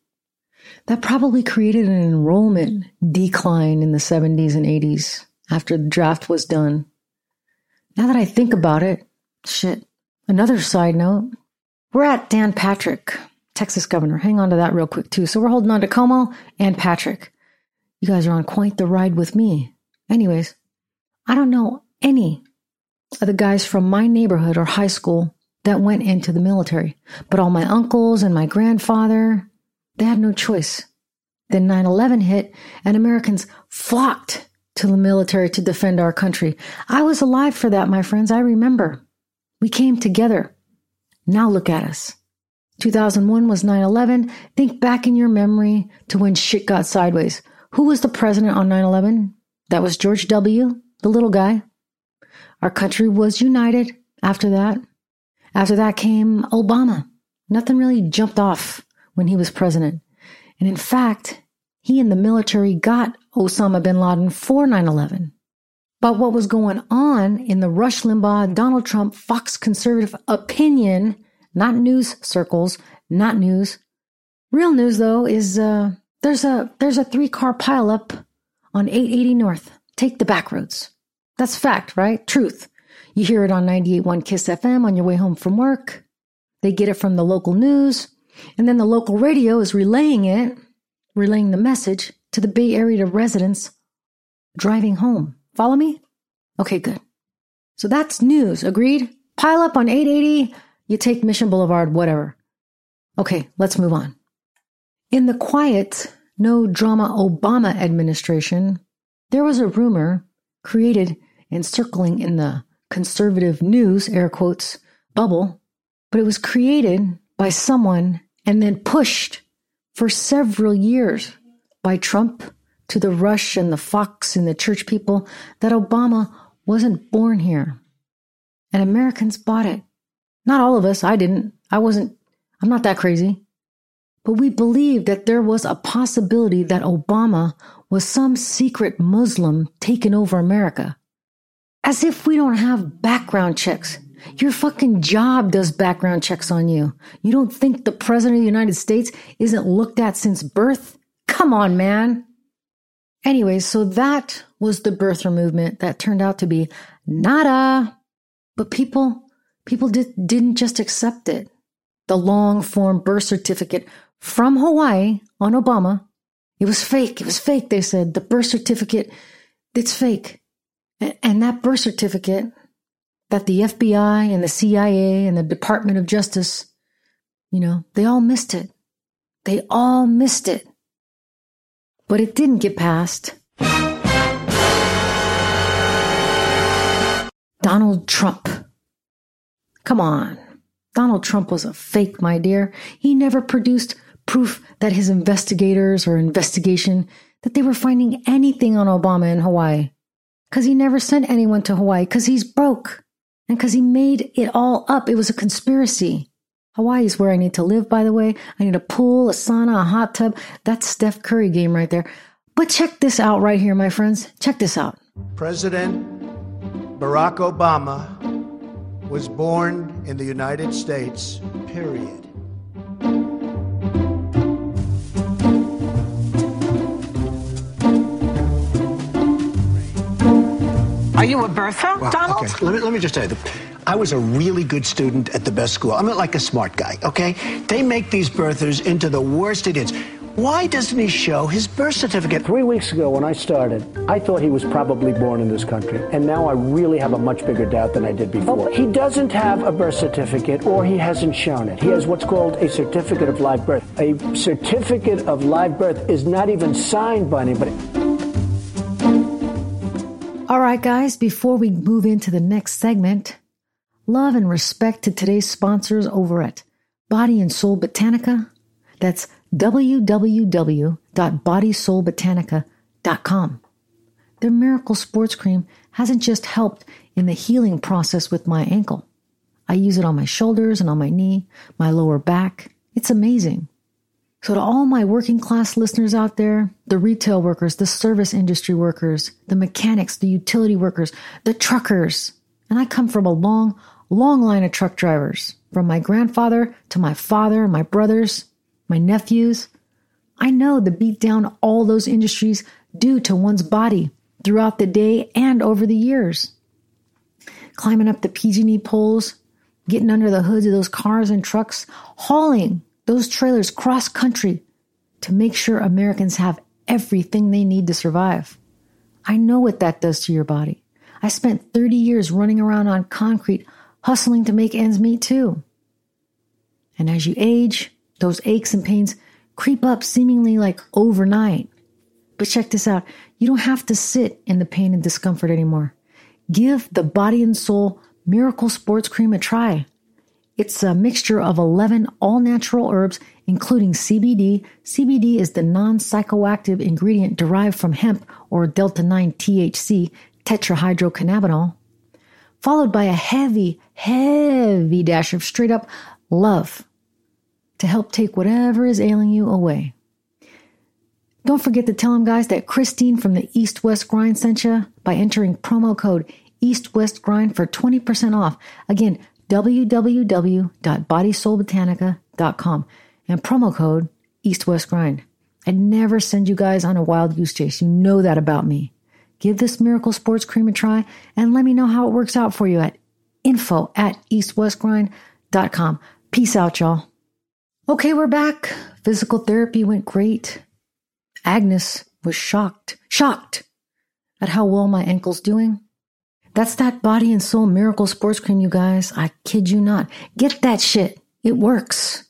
that probably created an enrollment decline in the 70s and 80s after the draft was done. Now that I think about it, shit. Another side note, we're at Dan Patrick, Texas governor. Hang on to that real quick too. So we're holding on to Cuomo and Patrick. You guys are on quite the ride with me. Anyways, I don't know any of the guys from my neighborhood or high school that went into the military. But all my uncles and my grandfather, they had no choice. Then 9 11 hit, and Americans flocked to the military to defend our country. I was alive for that, my friends. I remember. We came together. Now look at us. 2001 was 9 11. Think back in your memory to when shit got sideways. Who was the president on 9 11? That was George W., the little guy. Our country was united after that. After that came Obama. Nothing really jumped off when he was president. And in fact, he and the military got Osama bin Laden for 9 11. But what was going on in the Rush Limbaugh, Donald Trump, Fox conservative opinion, not news circles, not news. Real news though is uh, there's a there's a three car pileup on 880 North. Take the back roads. That's fact, right? Truth. You hear it on 98.1 Kiss FM on your way home from work. They get it from the local news, and then the local radio is relaying it, relaying the message to the Bay Area residents driving home. Follow me? Okay, good. So that's news. Agreed? Pile up on 880, you take Mission Boulevard, whatever. Okay, let's move on. In the quiet, no drama Obama administration, there was a rumor created and circling in the conservative news, air quotes, bubble, but it was created by someone and then pushed for several years by Trump to the Rush and the Fox and the church people that Obama wasn't born here. And Americans bought it. Not all of us. I didn't. I wasn't. I'm not that crazy. But we believed that there was a possibility that Obama was some secret Muslim taking over America. As if we don't have background checks. Your fucking job does background checks on you. You don't think the President of the United States isn't looked at since birth? Come on, man. Anyways, so that was the birther movement that turned out to be nada. But people, people did, didn't just accept it. The long form birth certificate from Hawaii on Obama. It was fake. It was fake. They said the birth certificate, it's fake. And that birth certificate that the FBI and the CIA and the Department of Justice, you know, they all missed it. They all missed it. But it didn't get passed. Donald Trump. Come on. Donald Trump was a fake, my dear. He never produced proof that his investigators or investigation that they were finding anything on Obama in Hawaii. Cause he never sent anyone to Hawaii cause he's broke and cause he made it all up. It was a conspiracy. Hawaii is where I need to live, by the way. I need a pool, a sauna, a hot tub. That's Steph Curry game right there. But check this out right here, my friends. Check this out. President Barack Obama was born in the United States, period. Are you a birther, Well, Donald? Okay, let me, let me just tell you. I was a really good student at the best school. I'm not like a smart guy, okay? They make these birthers into the worst idiots. Why doesn't he show his birth certificate? Three weeks ago, when I started, I thought he was probably born in this country, and now I really have a much bigger doubt than I did before. He doesn't have a birth certificate, or he hasn't shown it. He has what's called a certificate of live birth. A certificate of live birth is not even signed by anybody. All right, guys, before we move into the next segment, love and respect to today's sponsors over at Body and Soul Botanica. That's www.bodysoulbotanica.com. Their miracle sports cream hasn't just helped in the healing process with my ankle. I use it on my shoulders and on my knee, my lower back. It's amazing. So, to all my working class listeners out there, the retail workers, the service industry workers, the mechanics, the utility workers, the truckers, and I come from a long, long line of truck drivers, from my grandfather to my father, my brothers, my nephews. I know the beat down all those industries do to one's body throughout the day and over the years. Climbing up the PG&E poles, getting under the hoods of those cars and trucks, hauling those trailers cross country to make sure Americans have everything they need to survive. I know what that does to your body. I spent 30 years running around on concrete, hustling to make ends meet too. And as you age, those aches and pains creep up seemingly like overnight. But check this out you don't have to sit in the pain and discomfort anymore. Give the body and soul miracle sports cream a try. It's a mixture of 11 all natural herbs, including CBD. CBD is the non psychoactive ingredient derived from hemp or delta 9 THC, tetrahydrocannabinol, followed by a heavy, heavy dash of straight up love to help take whatever is ailing you away. Don't forget to tell them, guys, that Christine from the East West Grind sent you by entering promo code East West Grind for 20% off. Again, www.bodysoulbotanica.com and promo code East West Grind. I'd never send you guys on a wild goose chase. You know that about me. Give this Miracle Sports Cream a try and let me know how it works out for you at info at eastwestgrind.com. Peace out, y'all. Okay, we're back. Physical therapy went great. Agnes was shocked, shocked at how well my ankle's doing. That's that body and soul miracle sports cream, you guys. I kid you not. Get that shit. It works.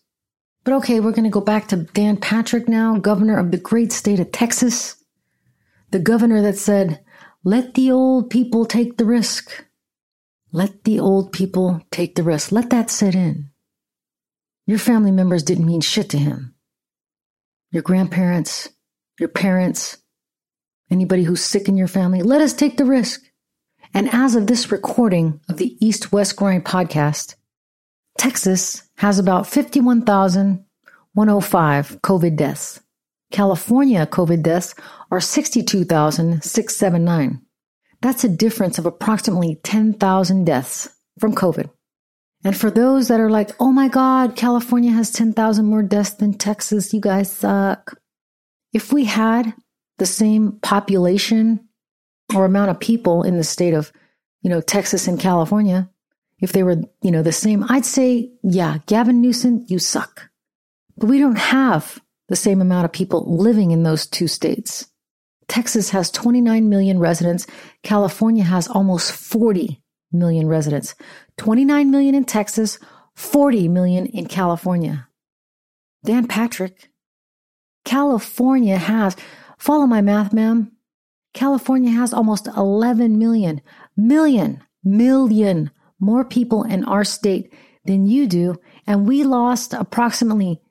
But okay, we're going to go back to Dan Patrick now, governor of the great state of Texas. The governor that said, let the old people take the risk. Let the old people take the risk. Let that sit in. Your family members didn't mean shit to him. Your grandparents, your parents, anybody who's sick in your family, let us take the risk. And as of this recording of the East West Grind podcast, Texas has about 51,105 COVID deaths. California COVID deaths are 62,679. That's a difference of approximately 10,000 deaths from COVID. And for those that are like, oh my God, California has 10,000 more deaths than Texas, you guys suck. If we had the same population or amount of people in the state of, you know, Texas and California, if they were, you know, the same, I'd say, yeah, Gavin Newsom, you suck. But we don't have the same amount of people living in those two states. Texas has 29 million residents. California has almost 40 million residents. 29 million in Texas, 40 million in California. Dan Patrick, California has, follow my math, ma'am, California has almost 11 million, million, million more people in our state than you do. And we lost approximately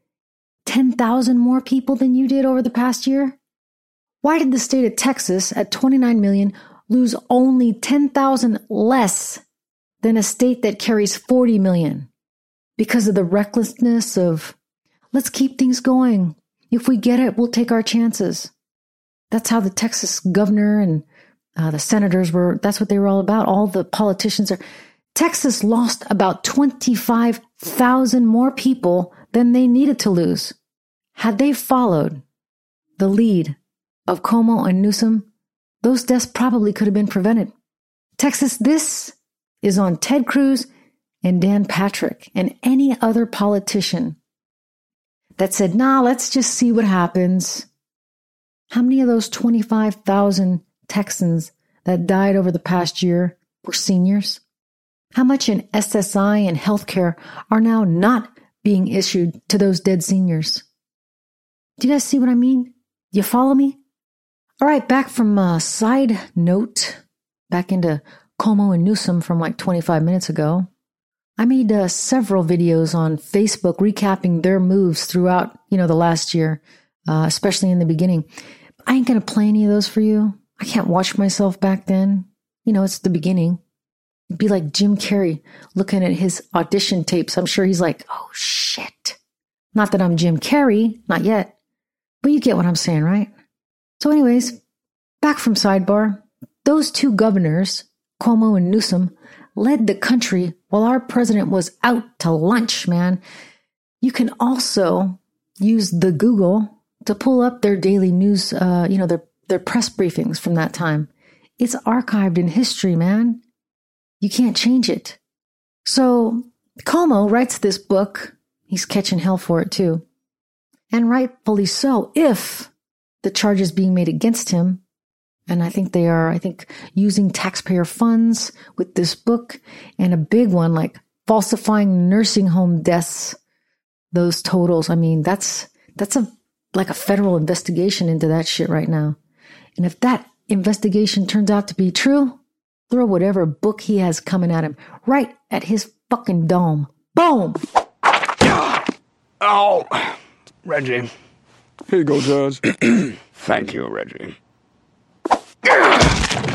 10,000 more people than you did over the past year. Why did the state of Texas at 29 million lose only 10,000 less than a state that carries 40 million? Because of the recklessness of, let's keep things going. If we get it, we'll take our chances. That's how the Texas governor and uh, the senators were, that's what they were all about. All the politicians are. Texas lost about 25,000 more people than they needed to lose. Had they followed the lead of Cuomo and Newsom, those deaths probably could have been prevented. Texas, this is on Ted Cruz and Dan Patrick and any other politician that said, nah, let's just see what happens. How many of those 25,000 Texans that died over the past year were seniors? How much in SSI and healthcare are now not being issued to those dead seniors? Do you guys see what I mean? You follow me? All right, back from a side note, back into Cuomo and Newsom from like 25 minutes ago. I made uh, several videos on Facebook recapping their moves throughout, you know, the last year, uh, especially in the beginning. I ain't gonna play any of those for you. I can't watch myself back then. You know, it's the beginning. It'd be like Jim Carrey looking at his audition tapes. I'm sure he's like, oh shit. Not that I'm Jim Carrey, not yet. But you get what I'm saying, right? So, anyways, back from sidebar. Those two governors, Cuomo and Newsom, led the country while our president was out to lunch, man. You can also use the Google to pull up their daily news, uh, you know, their, their press briefings from that time. It's archived in history, man. You can't change it. So Cuomo writes this book. He's catching hell for it too. And rightfully so, if the charges being made against him, and I think they are, I think, using taxpayer funds with this book, and a big one like falsifying nursing home deaths, those totals. I mean, that's that's a like a federal investigation into that shit right now. And if that investigation turns out to be true, throw whatever book he has coming at him right at his fucking dome. Boom! Oh, Reggie. Here you go, Judge. Thank you, Reggie.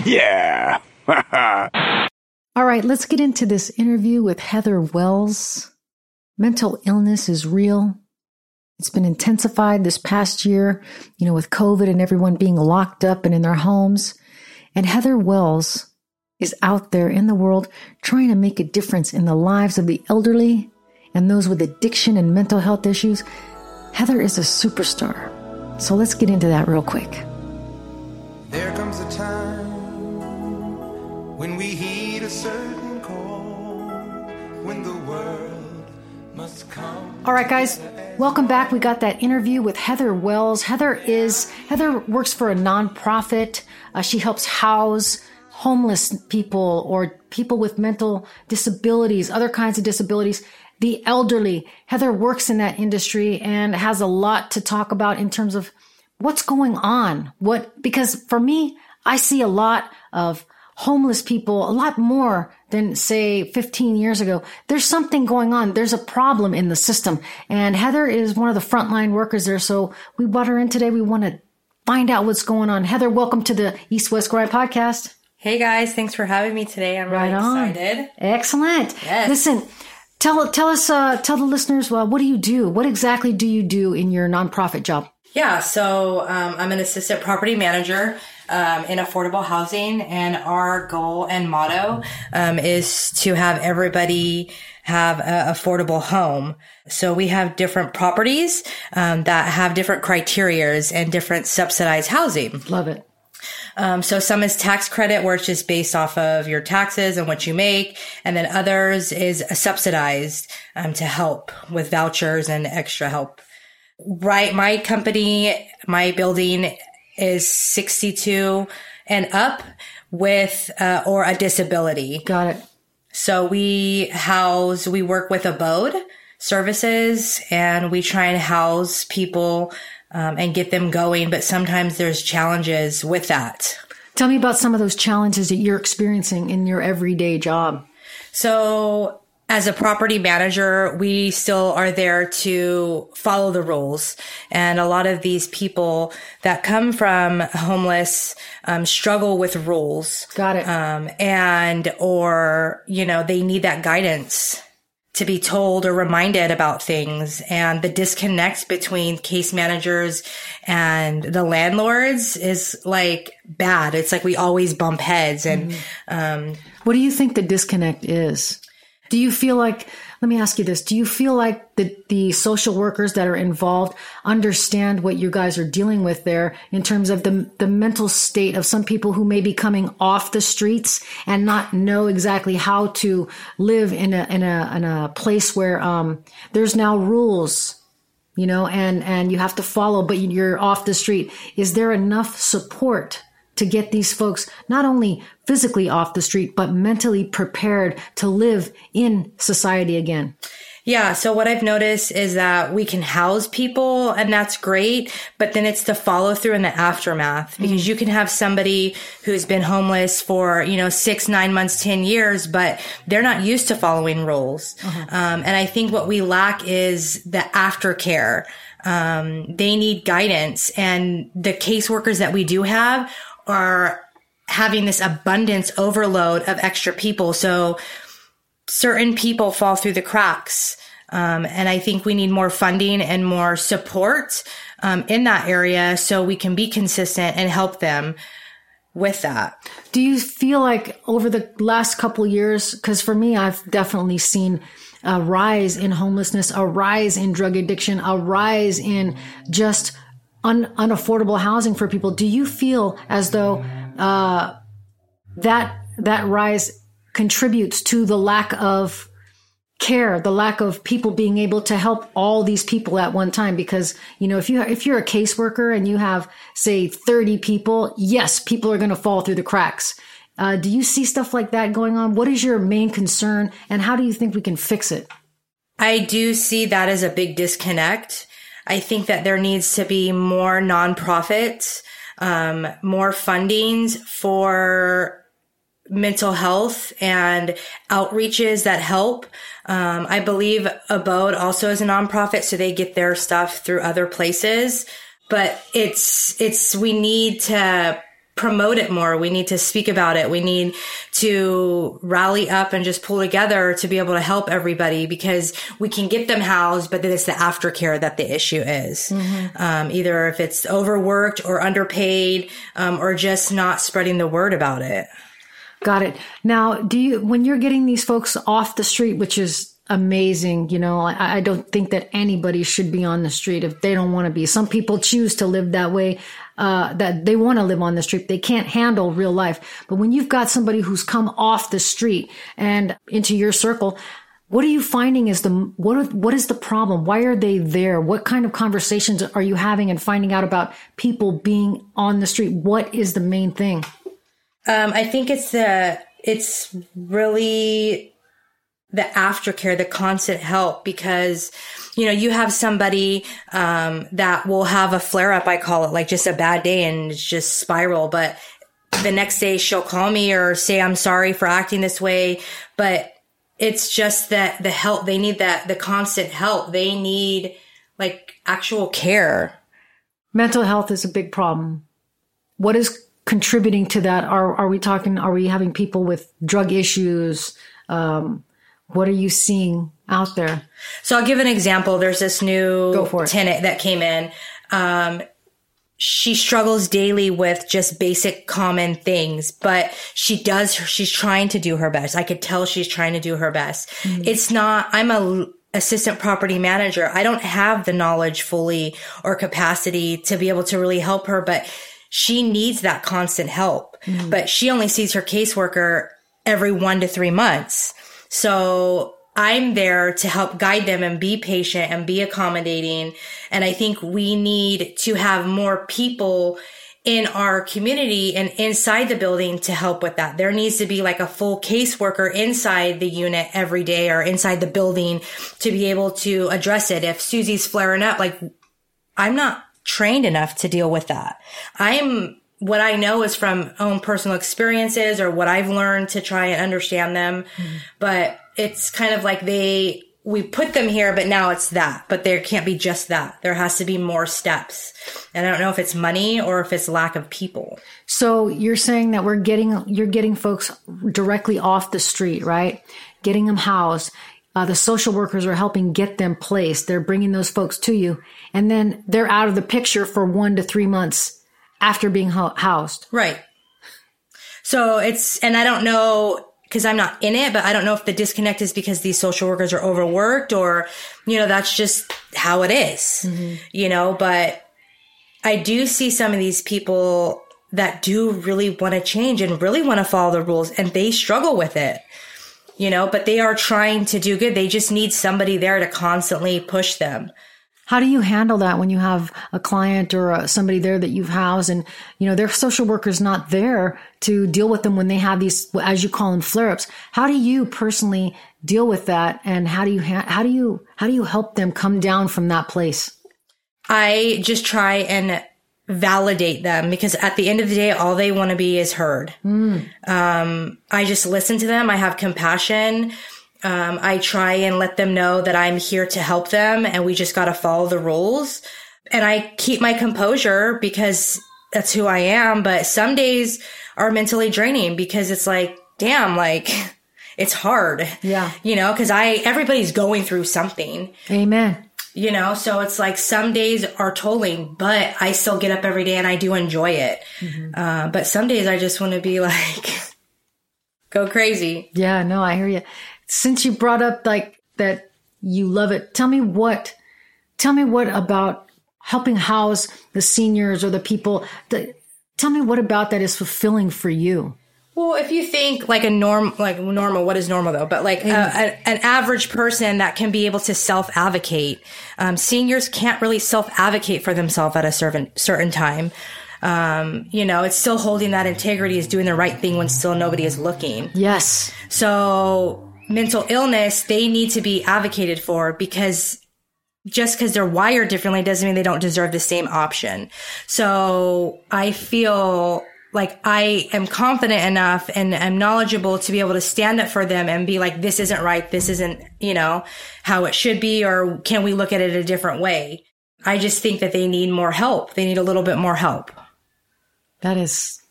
yeah. All right, let's get into this interview with Heather Wells. Mental illness is real. It's been intensified this past year, you know, with COVID and everyone being locked up and in their homes. And Heather Wells is out there in the world trying to make a difference in the lives of the elderly and those with addiction and mental health issues. Heather is a superstar. So let's get into that real quick. There comes a time when we heed a certain call, when the world. All right, guys, welcome back. We got that interview with Heather Wells. Heather is Heather works for a nonprofit. Uh, she helps house homeless people or people with mental disabilities, other kinds of disabilities, the elderly. Heather works in that industry and has a lot to talk about in terms of what's going on. What because for me, I see a lot of homeless people, a lot more than say 15 years ago. There's something going on. There's a problem in the system. And Heather is one of the frontline workers there. So we brought her in today. We want to find out what's going on. Heather, welcome to the East West Grind podcast. Hey guys, thanks for having me today. I'm really Right on. excited. Excellent. Yes. Listen, tell tell us uh, tell the listeners well, what do you do? What exactly do you do in your nonprofit job? Yeah, so um, I'm an assistant property manager um, in affordable housing, and our goal and motto um, is to have everybody have an affordable home. So we have different properties um, that have different criterias and different subsidized housing. Love it. Um, so some is tax credit where it's just based off of your taxes and what you make. And then others is subsidized, um, to help with vouchers and extra help. Right. My company, my building is 62 and up with, uh, or a disability. Got it. So we house, we work with abode services and we try and house people, um, and get them going. But sometimes there's challenges with that. Tell me about some of those challenges that you're experiencing in your everyday job. So as a property manager, we still are there to follow the rules. And a lot of these people that come from homeless, um, struggle with rules. Got it. Um, and, or, you know, they need that guidance to be told or reminded about things and the disconnect between case managers and the landlords is like bad. It's like we always bump heads and, um, What do you think the disconnect is? Do you feel like, let me ask you this, do you feel like the, the social workers that are involved understand what you guys are dealing with there in terms of the, the mental state of some people who may be coming off the streets and not know exactly how to live in a, in a, in a place where, um, there's now rules you know, and, and you have to follow, but you're off the street. Is there enough support to get these folks not only physically off the street, but mentally prepared to live in society again? Yeah. So what I've noticed is that we can house people and that's great, but then it's the follow through and the aftermath because mm. you can have somebody who's been homeless for, you know, six, nine months, 10 years, but they're not used to following rules. Uh-huh. Um, and I think what we lack is the aftercare. Um, they need guidance and the caseworkers that we do have are having this abundance overload of extra people. So certain people fall through the cracks. Um, and I think we need more funding and more support um, in that area so we can be consistent and help them with that. Do you feel like over the last couple years, because for me, I've definitely seen a rise in homelessness, a rise in drug addiction, a rise in just un- unaffordable housing for people. Do you feel as though uh, that that rise contributes to the lack of care, the lack of people being able to help all these people at one time. Because, you know, if you, if you're a caseworker and you have, say, 30 people, yes, people are going to fall through the cracks. Uh, do you see stuff like that going on? What is your main concern and how do you think we can fix it? I do see that as a big disconnect. I think that there needs to be more nonprofits, um, more fundings for mental health and outreaches that help. Um, I believe Abode also is a nonprofit, so they get their stuff through other places. But it's, it's, we need to promote it more. We need to speak about it. We need to rally up and just pull together to be able to help everybody because we can get them housed, but then it's the aftercare that the issue is. Mm-hmm. Um, either if it's overworked or underpaid, um, or just not spreading the word about it. Got it. Now, do you, when you're getting these folks off the street, which is amazing, you know, I, I don't think that anybody should be on the street if they don't want to be. Some people choose to live that way, uh, that they want to live on the street. They can't handle real life. But when you've got somebody who's come off the street and into your circle, what are you finding is the what what is the problem? Why are they there? What kind of conversations are you having and finding out about people being on the street? What is the main thing? Um, I think it's the, it's really the aftercare, the constant help because, you know, you have somebody, um, that will have a flare up, I call it like just a bad day and it's just spiral. But the next day she'll call me or say, I'm sorry for acting this way. But it's just that the help, they need that, the constant help. They need like actual care. Mental health is a big problem. What is contributing to that? Are are we talking? Are we having people with drug issues? Um, what are you seeing out there? So I'll give an example. There's this new tenant that came in. Um, she struggles daily with just basic common things, but she does, she's trying to do her best. I could tell she's trying to do her best. Mm-hmm. It's not, I'm a assistant property manager. I don't have the knowledge fully or capacity to be able to really help her, but she needs that constant help, mm-hmm. but she only sees her caseworker every one to three months. So I'm there to help guide them and be patient and be accommodating. And I think we need to have more people in our community and inside the building to help with that. There needs to be like a full caseworker inside the unit every day or inside the building to be able to address it. If Susie's flaring up, like I'm not trained enough to deal with that. I'm what I know is from own personal experiences or what I've learned to try and understand them. Mm-hmm. But it's kind of like they, we put them here, but now it's that. But there can't be just that. There has to be more steps. And I don't know if it's money or if it's lack of people. So you're saying that we're getting, you're getting folks directly off the street, right? Getting them housed. Uh, the social workers are helping get them placed. They're bringing those folks to you. And then they're out of the picture for one to three months after being housed. Right. So it's, and I don't know, because I'm not in it, but I don't know if the disconnect is because these social workers are overworked or, you know, that's just how it is, mm-hmm. you know, but I do see some of these people that do really want to change and really want to follow the rules and they struggle with it you know, but they are trying to do good. They just need somebody there to constantly push them. How do you handle that when you have a client or a, somebody there that you've housed and, you know, their social worker's not there to deal with them when they have these, as you call them, flare-ups? How do you personally deal with that? And how do you, ha- how do you, how do you help them come down from that place? I just try and validate them because at the end of the day, all they want to be is heard. Mm. Um, I just listen to them. I have compassion. Um, I try and let them know that I'm here to help them and we just got to follow the rules. And I keep my composure because that's who I am. But some days are mentally draining because it's like, damn, like it's hard. Yeah. You know, cause I, everybody's going through something. Amen. You know, so it's like some days are tolling, but I still get up every day and I do enjoy it. Mm-hmm. Uh, but some days I just want to be like, go crazy. Yeah, no, I hear you. Since you brought up like that you love it, tell me what, tell me what about helping house the seniors or the people that, tell me what about that is fulfilling for you. Well, if you think like a norm, like normal, what is normal though? But like a, a, an average person that can be able to self advocate, um, seniors can't really self advocate for themselves at a certain certain time. Um, you know, it's still holding that integrity, is doing the right thing when still nobody is looking. Yes. So mental illness, they need to be advocated for because just because they're wired differently doesn't mean they don't deserve the same option. So I feel like I am confident enough and am knowledgeable to be able to stand up for them and be like, this isn't right. This isn't, you know, how it should be, or can we look at it a different way? I just think that they need more help. They need a little bit more help. That is,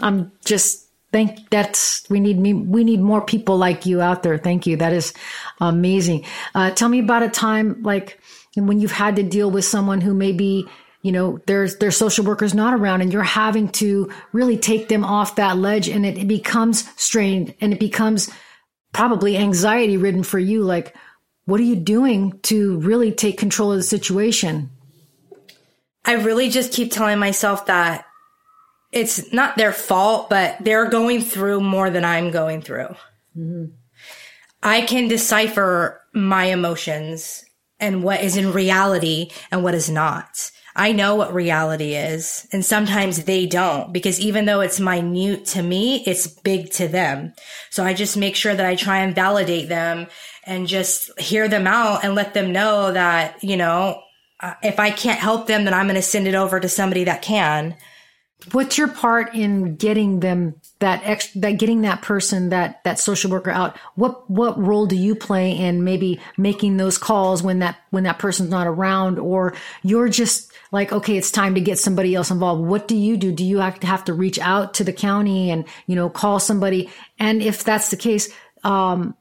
I'm just think that's we need me we need more people like you out there. Thank you. That is amazing. Uh, tell me about a time like when you've had to deal with someone who maybe you know there's their social workers not around and you're having to really take them off that ledge and it, it becomes strained and it becomes probably anxiety ridden for you like what are you doing to really take control of the situation I really just keep telling myself that it's not their fault, but they're going through more than I'm going through. Mm-hmm. I can decipher my emotions and what is in reality and what is not. I know what reality is, and sometimes they don't because even though it's minute to me, it's big to them. So I just make sure that I try and validate them and just hear them out and let them know that, you know, uh, if I can't help them, then I'm going to send it over to somebody that can. What's your part in getting them that ex that getting that person that that social worker out? What what role do you play in maybe making those calls when that when that person's not around, or you're just like okay, it's time to get somebody else involved? What do you do? Do you have to have to reach out to the county and you know call somebody? And if that's the case, um,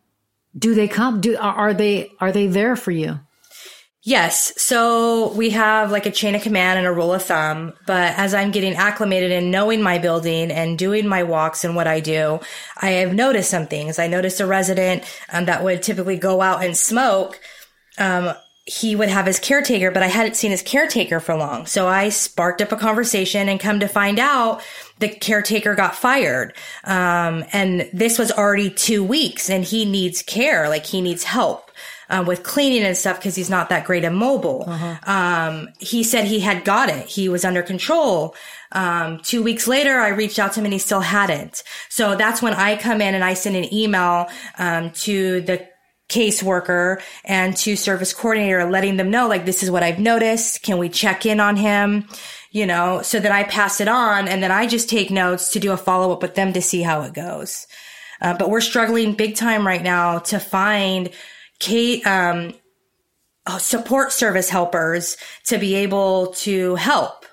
do they come? Do are they are they there for you? Yes. So we have like a chain of command and a rule of thumb. But as I'm getting acclimated and knowing my building and doing my walks and what I do, I have noticed some things. I noticed a resident um, that would typically go out and smoke. Um, he would have his caretaker, but I hadn't seen his caretaker for long. So I sparked up a conversation and come to find out the caretaker got fired. Um, and this was already two weeks and he needs care. Like he needs help. Uh, with cleaning and stuff because he's not that great at mobile. Um, he said he had got it. He was under control. Um, two weeks later, I reached out to him and he still hadn't. So that's when I come in and I send an email um, to the caseworker and to service coordinator, letting them know like this is what I've noticed. Can we check in on him? You know, so that I pass it on and then I just take notes to do a follow up with them to see how it goes. Uh, but we're struggling big time right now to find Kate, um, support service helpers to be able to help.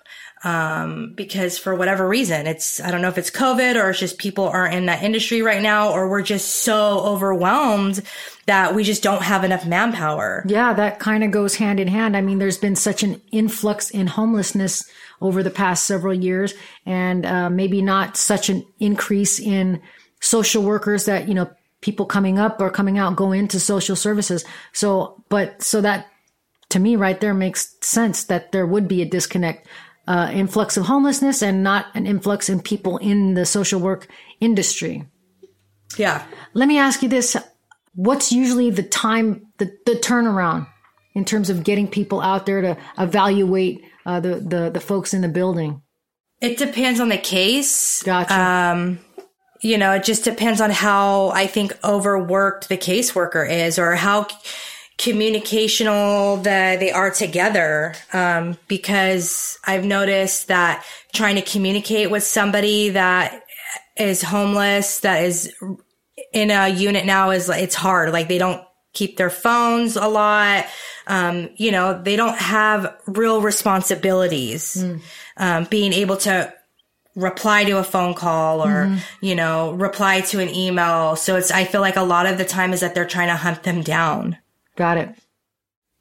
Um, because for whatever reason, it's, I don't know if it's COVID or it's just people aren't in that industry right now, or we're just so overwhelmed that we just don't have enough manpower. Yeah, that kind of goes hand in hand. I mean, there's been such an influx in homelessness over the past several years and, uh, maybe not such an increase in social workers that, you know, people coming up or coming out go into social services. So, but so that to me right there makes sense that there would be a disconnect, uh, influx of homelessness and not an influx in people in the social work industry. Yeah. Let me ask you this. What's usually the time, the, the turnaround in terms of getting people out there to evaluate uh, the, the the folks in the building? It depends on the case. Gotcha. Um, you know, it just depends on how I think overworked the caseworker is or how communicational that they are together. Um, because I've noticed that trying to communicate with somebody that is homeless, that is in a unit now is it's hard. Like they don't keep their phones a lot. Um, you know, they don't have real responsibilities. Um, being able to reply to a phone call or, Mhm. you know, reply to an email. So it's, I feel like a lot of the time is that they're trying to hunt them down. Got it.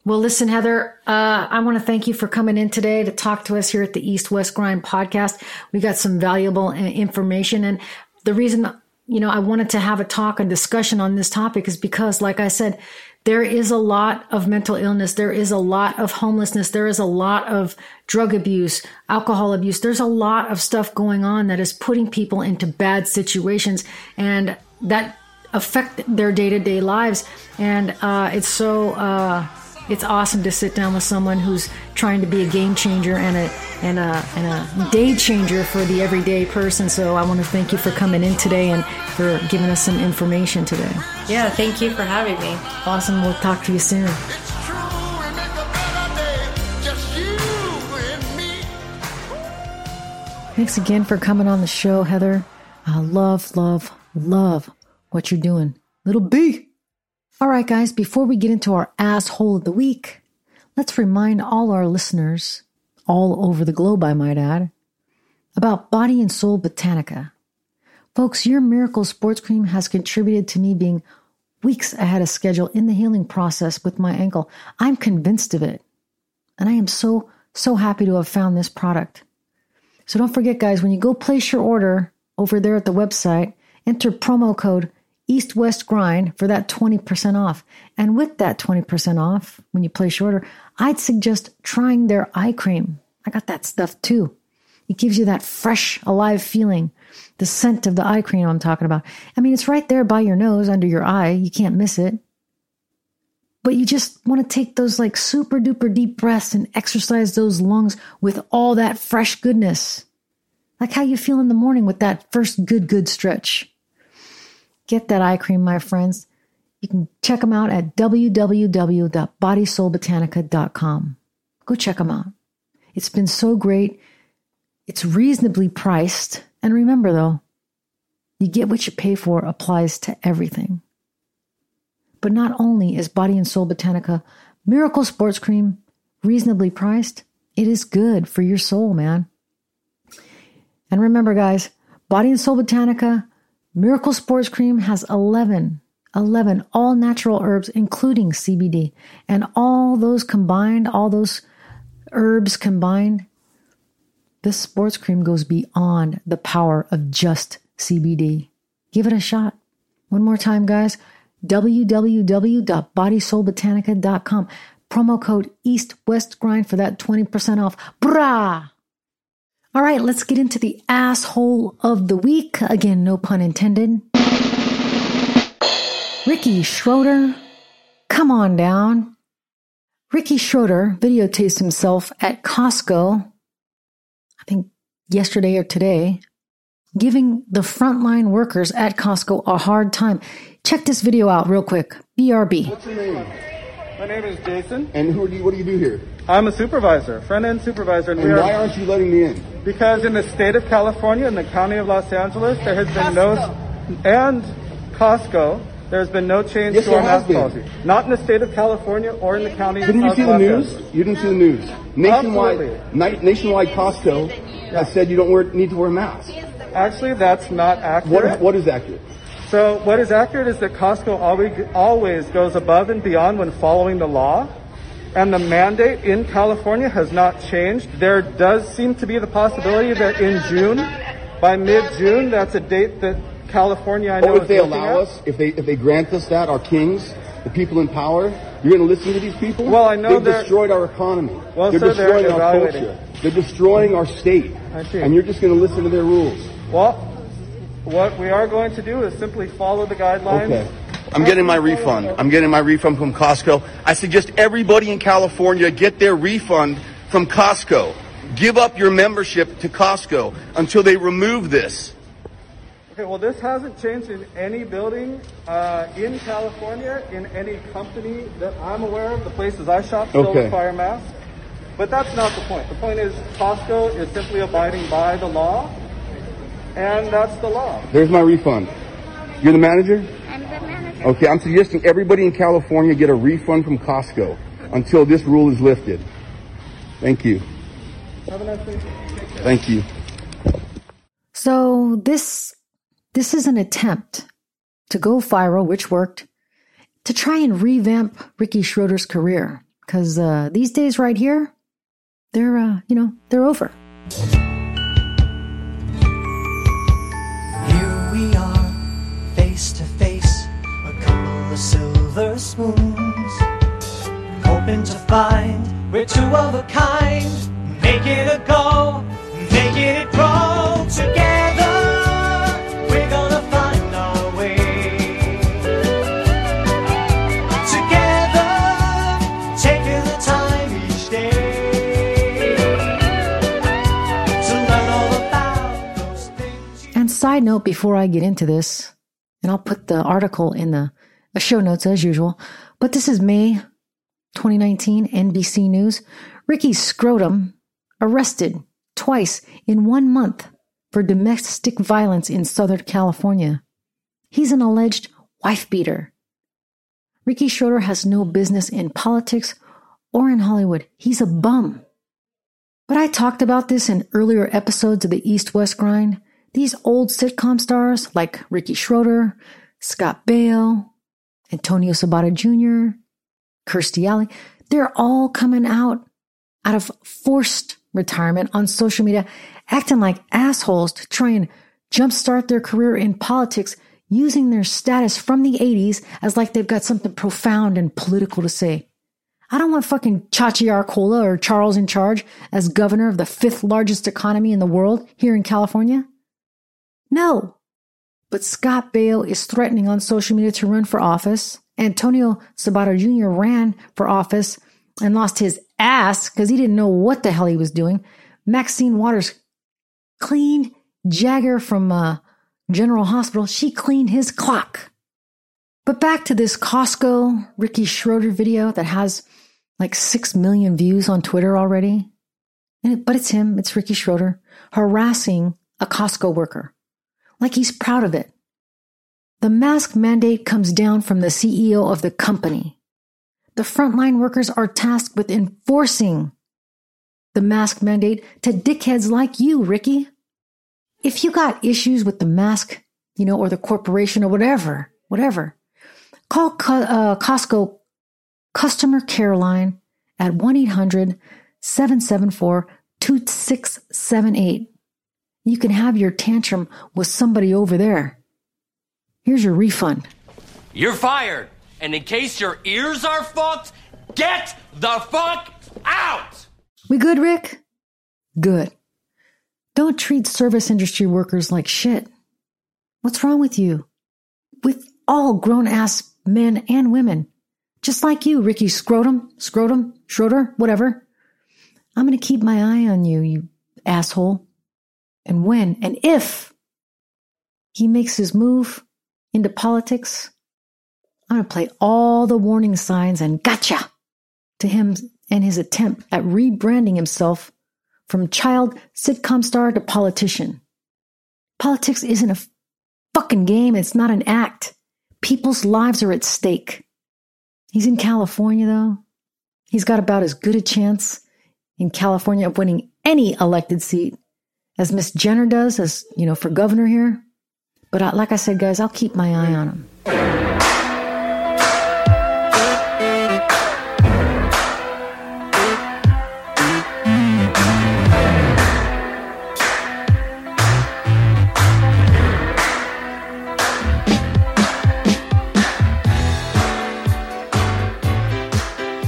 Well, listen, Heather, uh, I want to thank you for coming in today to talk to us here at the East West Grind podcast. We got some valuable uh, information. And the reason, you know, I wanted to have a talk and discussion on this topic is because, like I said, there is a lot of mental illness. There is a lot of homelessness. There is a lot of drug abuse, alcohol abuse. There's a lot of stuff going on that is putting people into bad situations. And that affect their day-to-day lives and uh, it's so uh, it's awesome to sit down with someone who's trying to be a game changer and a and a and a day changer for the everyday person. So i want to thank you for coming in today and for giving us some information today. Yeah. Thank you for having me. awesome. We'll talk to you soon. Thanks again for coming on the show heather. I love love love what you're doing. Little b All right, guys, before we get into our asshole of the week, let's remind all our listeners, all over the globe, I might add, about Body and Soul Botanica. Folks, your miracle sports cream has contributed to me being weeks ahead of schedule in the healing process with my ankle. I'm convinced of it. And I am so, so happy to have found this product. So don't forget, guys, when you go place your order over there at the website, enter promo code East West Grind for that 20% off. And with that 20% off, when you place your order, I'd suggest trying their eye cream. I got that stuff too. It gives you that fresh, alive feeling. The scent of the eye cream I'm talking about. I mean, it's right there by your nose, under your eye. You can't miss it. But you just want to take those like super duper deep breaths and exercise those lungs with all that fresh goodness. Like how you feel in the morning with that first good, good stretch. Get that eye cream, my friends. You can check them out at www.bodysoulbotanica.com. Go check them out. It's been so great. It's reasonably priced. And remember, though, you get what you pay for applies to everything. But not only is Body and Soul Botanica Miracle Sports Cream reasonably priced, it is good for your soul, man. And remember, guys, Body and Soul Botanica Miracle Sports Cream has 11, 11 all natural herbs, including CBD. And all those combined, all those herbs combined, this sports cream goes beyond the power of just CBD. Give it a shot. One more time, guys www.bodysoulbotanica.com. Promo code East West Grind for that 20% off. Brah! All right, let's get into the asshole of the week. Again, no pun intended. Ricky Schroeder, come on down. Ricky Schroeder videotapes himself at Costco, I think yesterday or today, giving the frontline workers at Costco a hard time. Check this video out real quick. BRB. What's your name? My name is Jason. And who do you, what do you do here? I'm a supervisor, front end supervisor. And we why aren't you letting me in? Because in the state of California in the county of Los Angeles, there has been no, and Costco, there has been no change Yes, to our mask policy. Not in the state of California or in the county Didn't you see the news? You didn't see the news. Nationwide, Absolutely. ni- nationwide Costco has said you don't wear, need to wear a mask. Actually, that's not accurate. What, what is accurate? So what is accurate is that Costco always, always goes above and beyond when following the law. And the mandate in California has not changed. There does seem to be the possibility that in June, by mid-June, that's a date that California, I know, if is they allow at. us, if they if they grant us that, our kings, the people in power, you're going to listen to these people? Well, I know They've destroyed our economy. Well, they're sir, they're destroying our evaluating. culture. They're destroying our state. I see. And you're just going to listen to their rules. Well, what we are going to do is simply follow the guidelines Okay. I'm getting my refund. I'm getting my refund from Costco. I suggest everybody in California get their refund from Costco. Give up your membership to Costco until they remove this. Okay, well, this hasn't changed in any building uh, in California, in any company that I'm aware of. The places I shop still Okay. require masks. But that's not the point. The point is Costco is simply abiding by the law, and that's the law. There's my refund. You're the manager? I'm the manager. Okay, I'm suggesting everybody in California get a refund from Costco until this rule is lifted. Thank you. Have a nice day. Thank you. So this this is an attempt to go viral, which worked, to try and revamp Ricky Schroeder's career. Because uh, these days, right here, they're uh, you know they're over. Silver spoons. Hoping to find we're two of a kind. Make it a go, making it grow together. We're gonna find our way. Together, taking the time each day to learn all about those things. And side note, before I get into this, and I'll put the article in the show notes as usual, but this is May 2019 NBC News. Ricky Scrotum arrested twice in one month for domestic violence in Southern California. He's an alleged wife beater. Ricky Schroeder has no business in politics or in Hollywood. He's a bum. But I talked about this in earlier episodes of the East West Grind. These old sitcom stars like Ricky Schroeder, Scott Baio, Antonio Sabato Jr., Kirstie Alley, they're all coming out out of forced retirement on social media, acting like assholes to try and jumpstart their career in politics using their status from the 80s as like they've got something profound and political to say. I don't want fucking Chachi Arcola or Charles in charge as governor of the fifth largest economy in the world here in California. No. But Scott Baio is threatening on social media to run for office. Antonio Sabato Jr. ran for office and lost his ass because he didn't know what the hell he was doing. Maxine Waters cleaned Jagger from uh, General Hospital. She cleaned his clock. But back to this Costco Ricky Schroeder video that has like 6 million views on Twitter already. But it's him, it's Ricky Schroeder, harassing a Costco worker. Like he's proud of it. The mask mandate comes down from the CEO of the company. The frontline workers are tasked with enforcing the mask mandate to dickheads like you, Ricky. If you got issues with the mask, you know, or the corporation or whatever, whatever, call uh, Costco customer care line at 1 800 774 2678. You can have your tantrum with somebody over there. Here's your refund. You're fired. And in case your ears are fucked, get the fuck out! We good, Rick? Good. Don't treat service industry workers like shit. What's wrong with you? With all grown ass men and women. Just like you, Ricky Scrotum, Scrotum, Schroeder, whatever. I'm going to keep my eye on you, you asshole. And when and if he makes his move into politics, I'm going to play all the warning signs and gotcha to him and his attempt at rebranding himself from child sitcom star to politician. Politics isn't a fucking game, it's not an act. People's lives are at stake. He's in California, though. He's got about as good a chance in California of winning any elected seat as Miss Jenner does, as you know, for governor here. But I, like I said, guys, I'll keep my eye on him.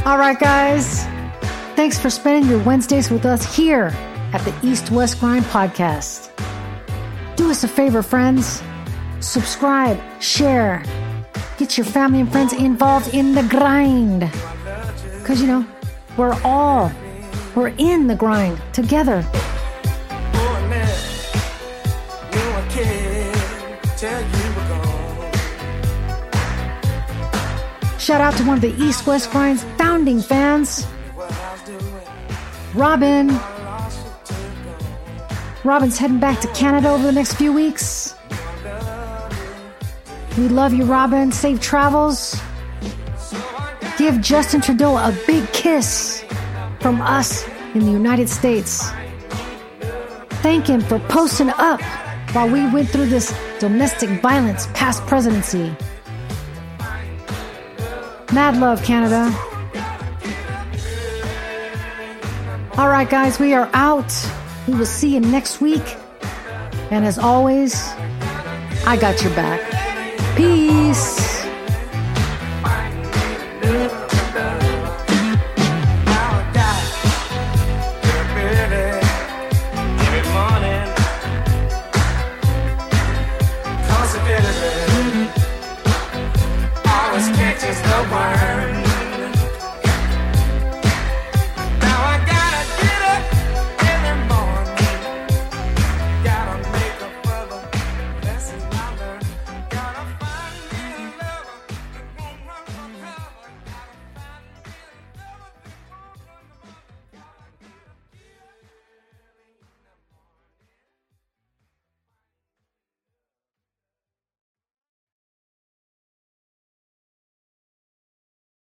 All right, guys. Thanks for spending your Wednesdays with us here at the East West Grind Podcast. Do us a favor, friends. Subscribe, share, Get your family and friends involved in the grind. Because, you know, we're all, we're in the grind together. Shout out to one of the East West Grind's founding fans, Robin. Robin's heading back to Canada over the next few weeks. We love you, Robin. Safe travels. Give Justin Trudeau a big kiss from us in the United States. Thank him for posting up while we went through this domestic violence past presidency. Mad love, Canada. All right, guys, we are out. We will see you next week. And as always, I got your back. Peace.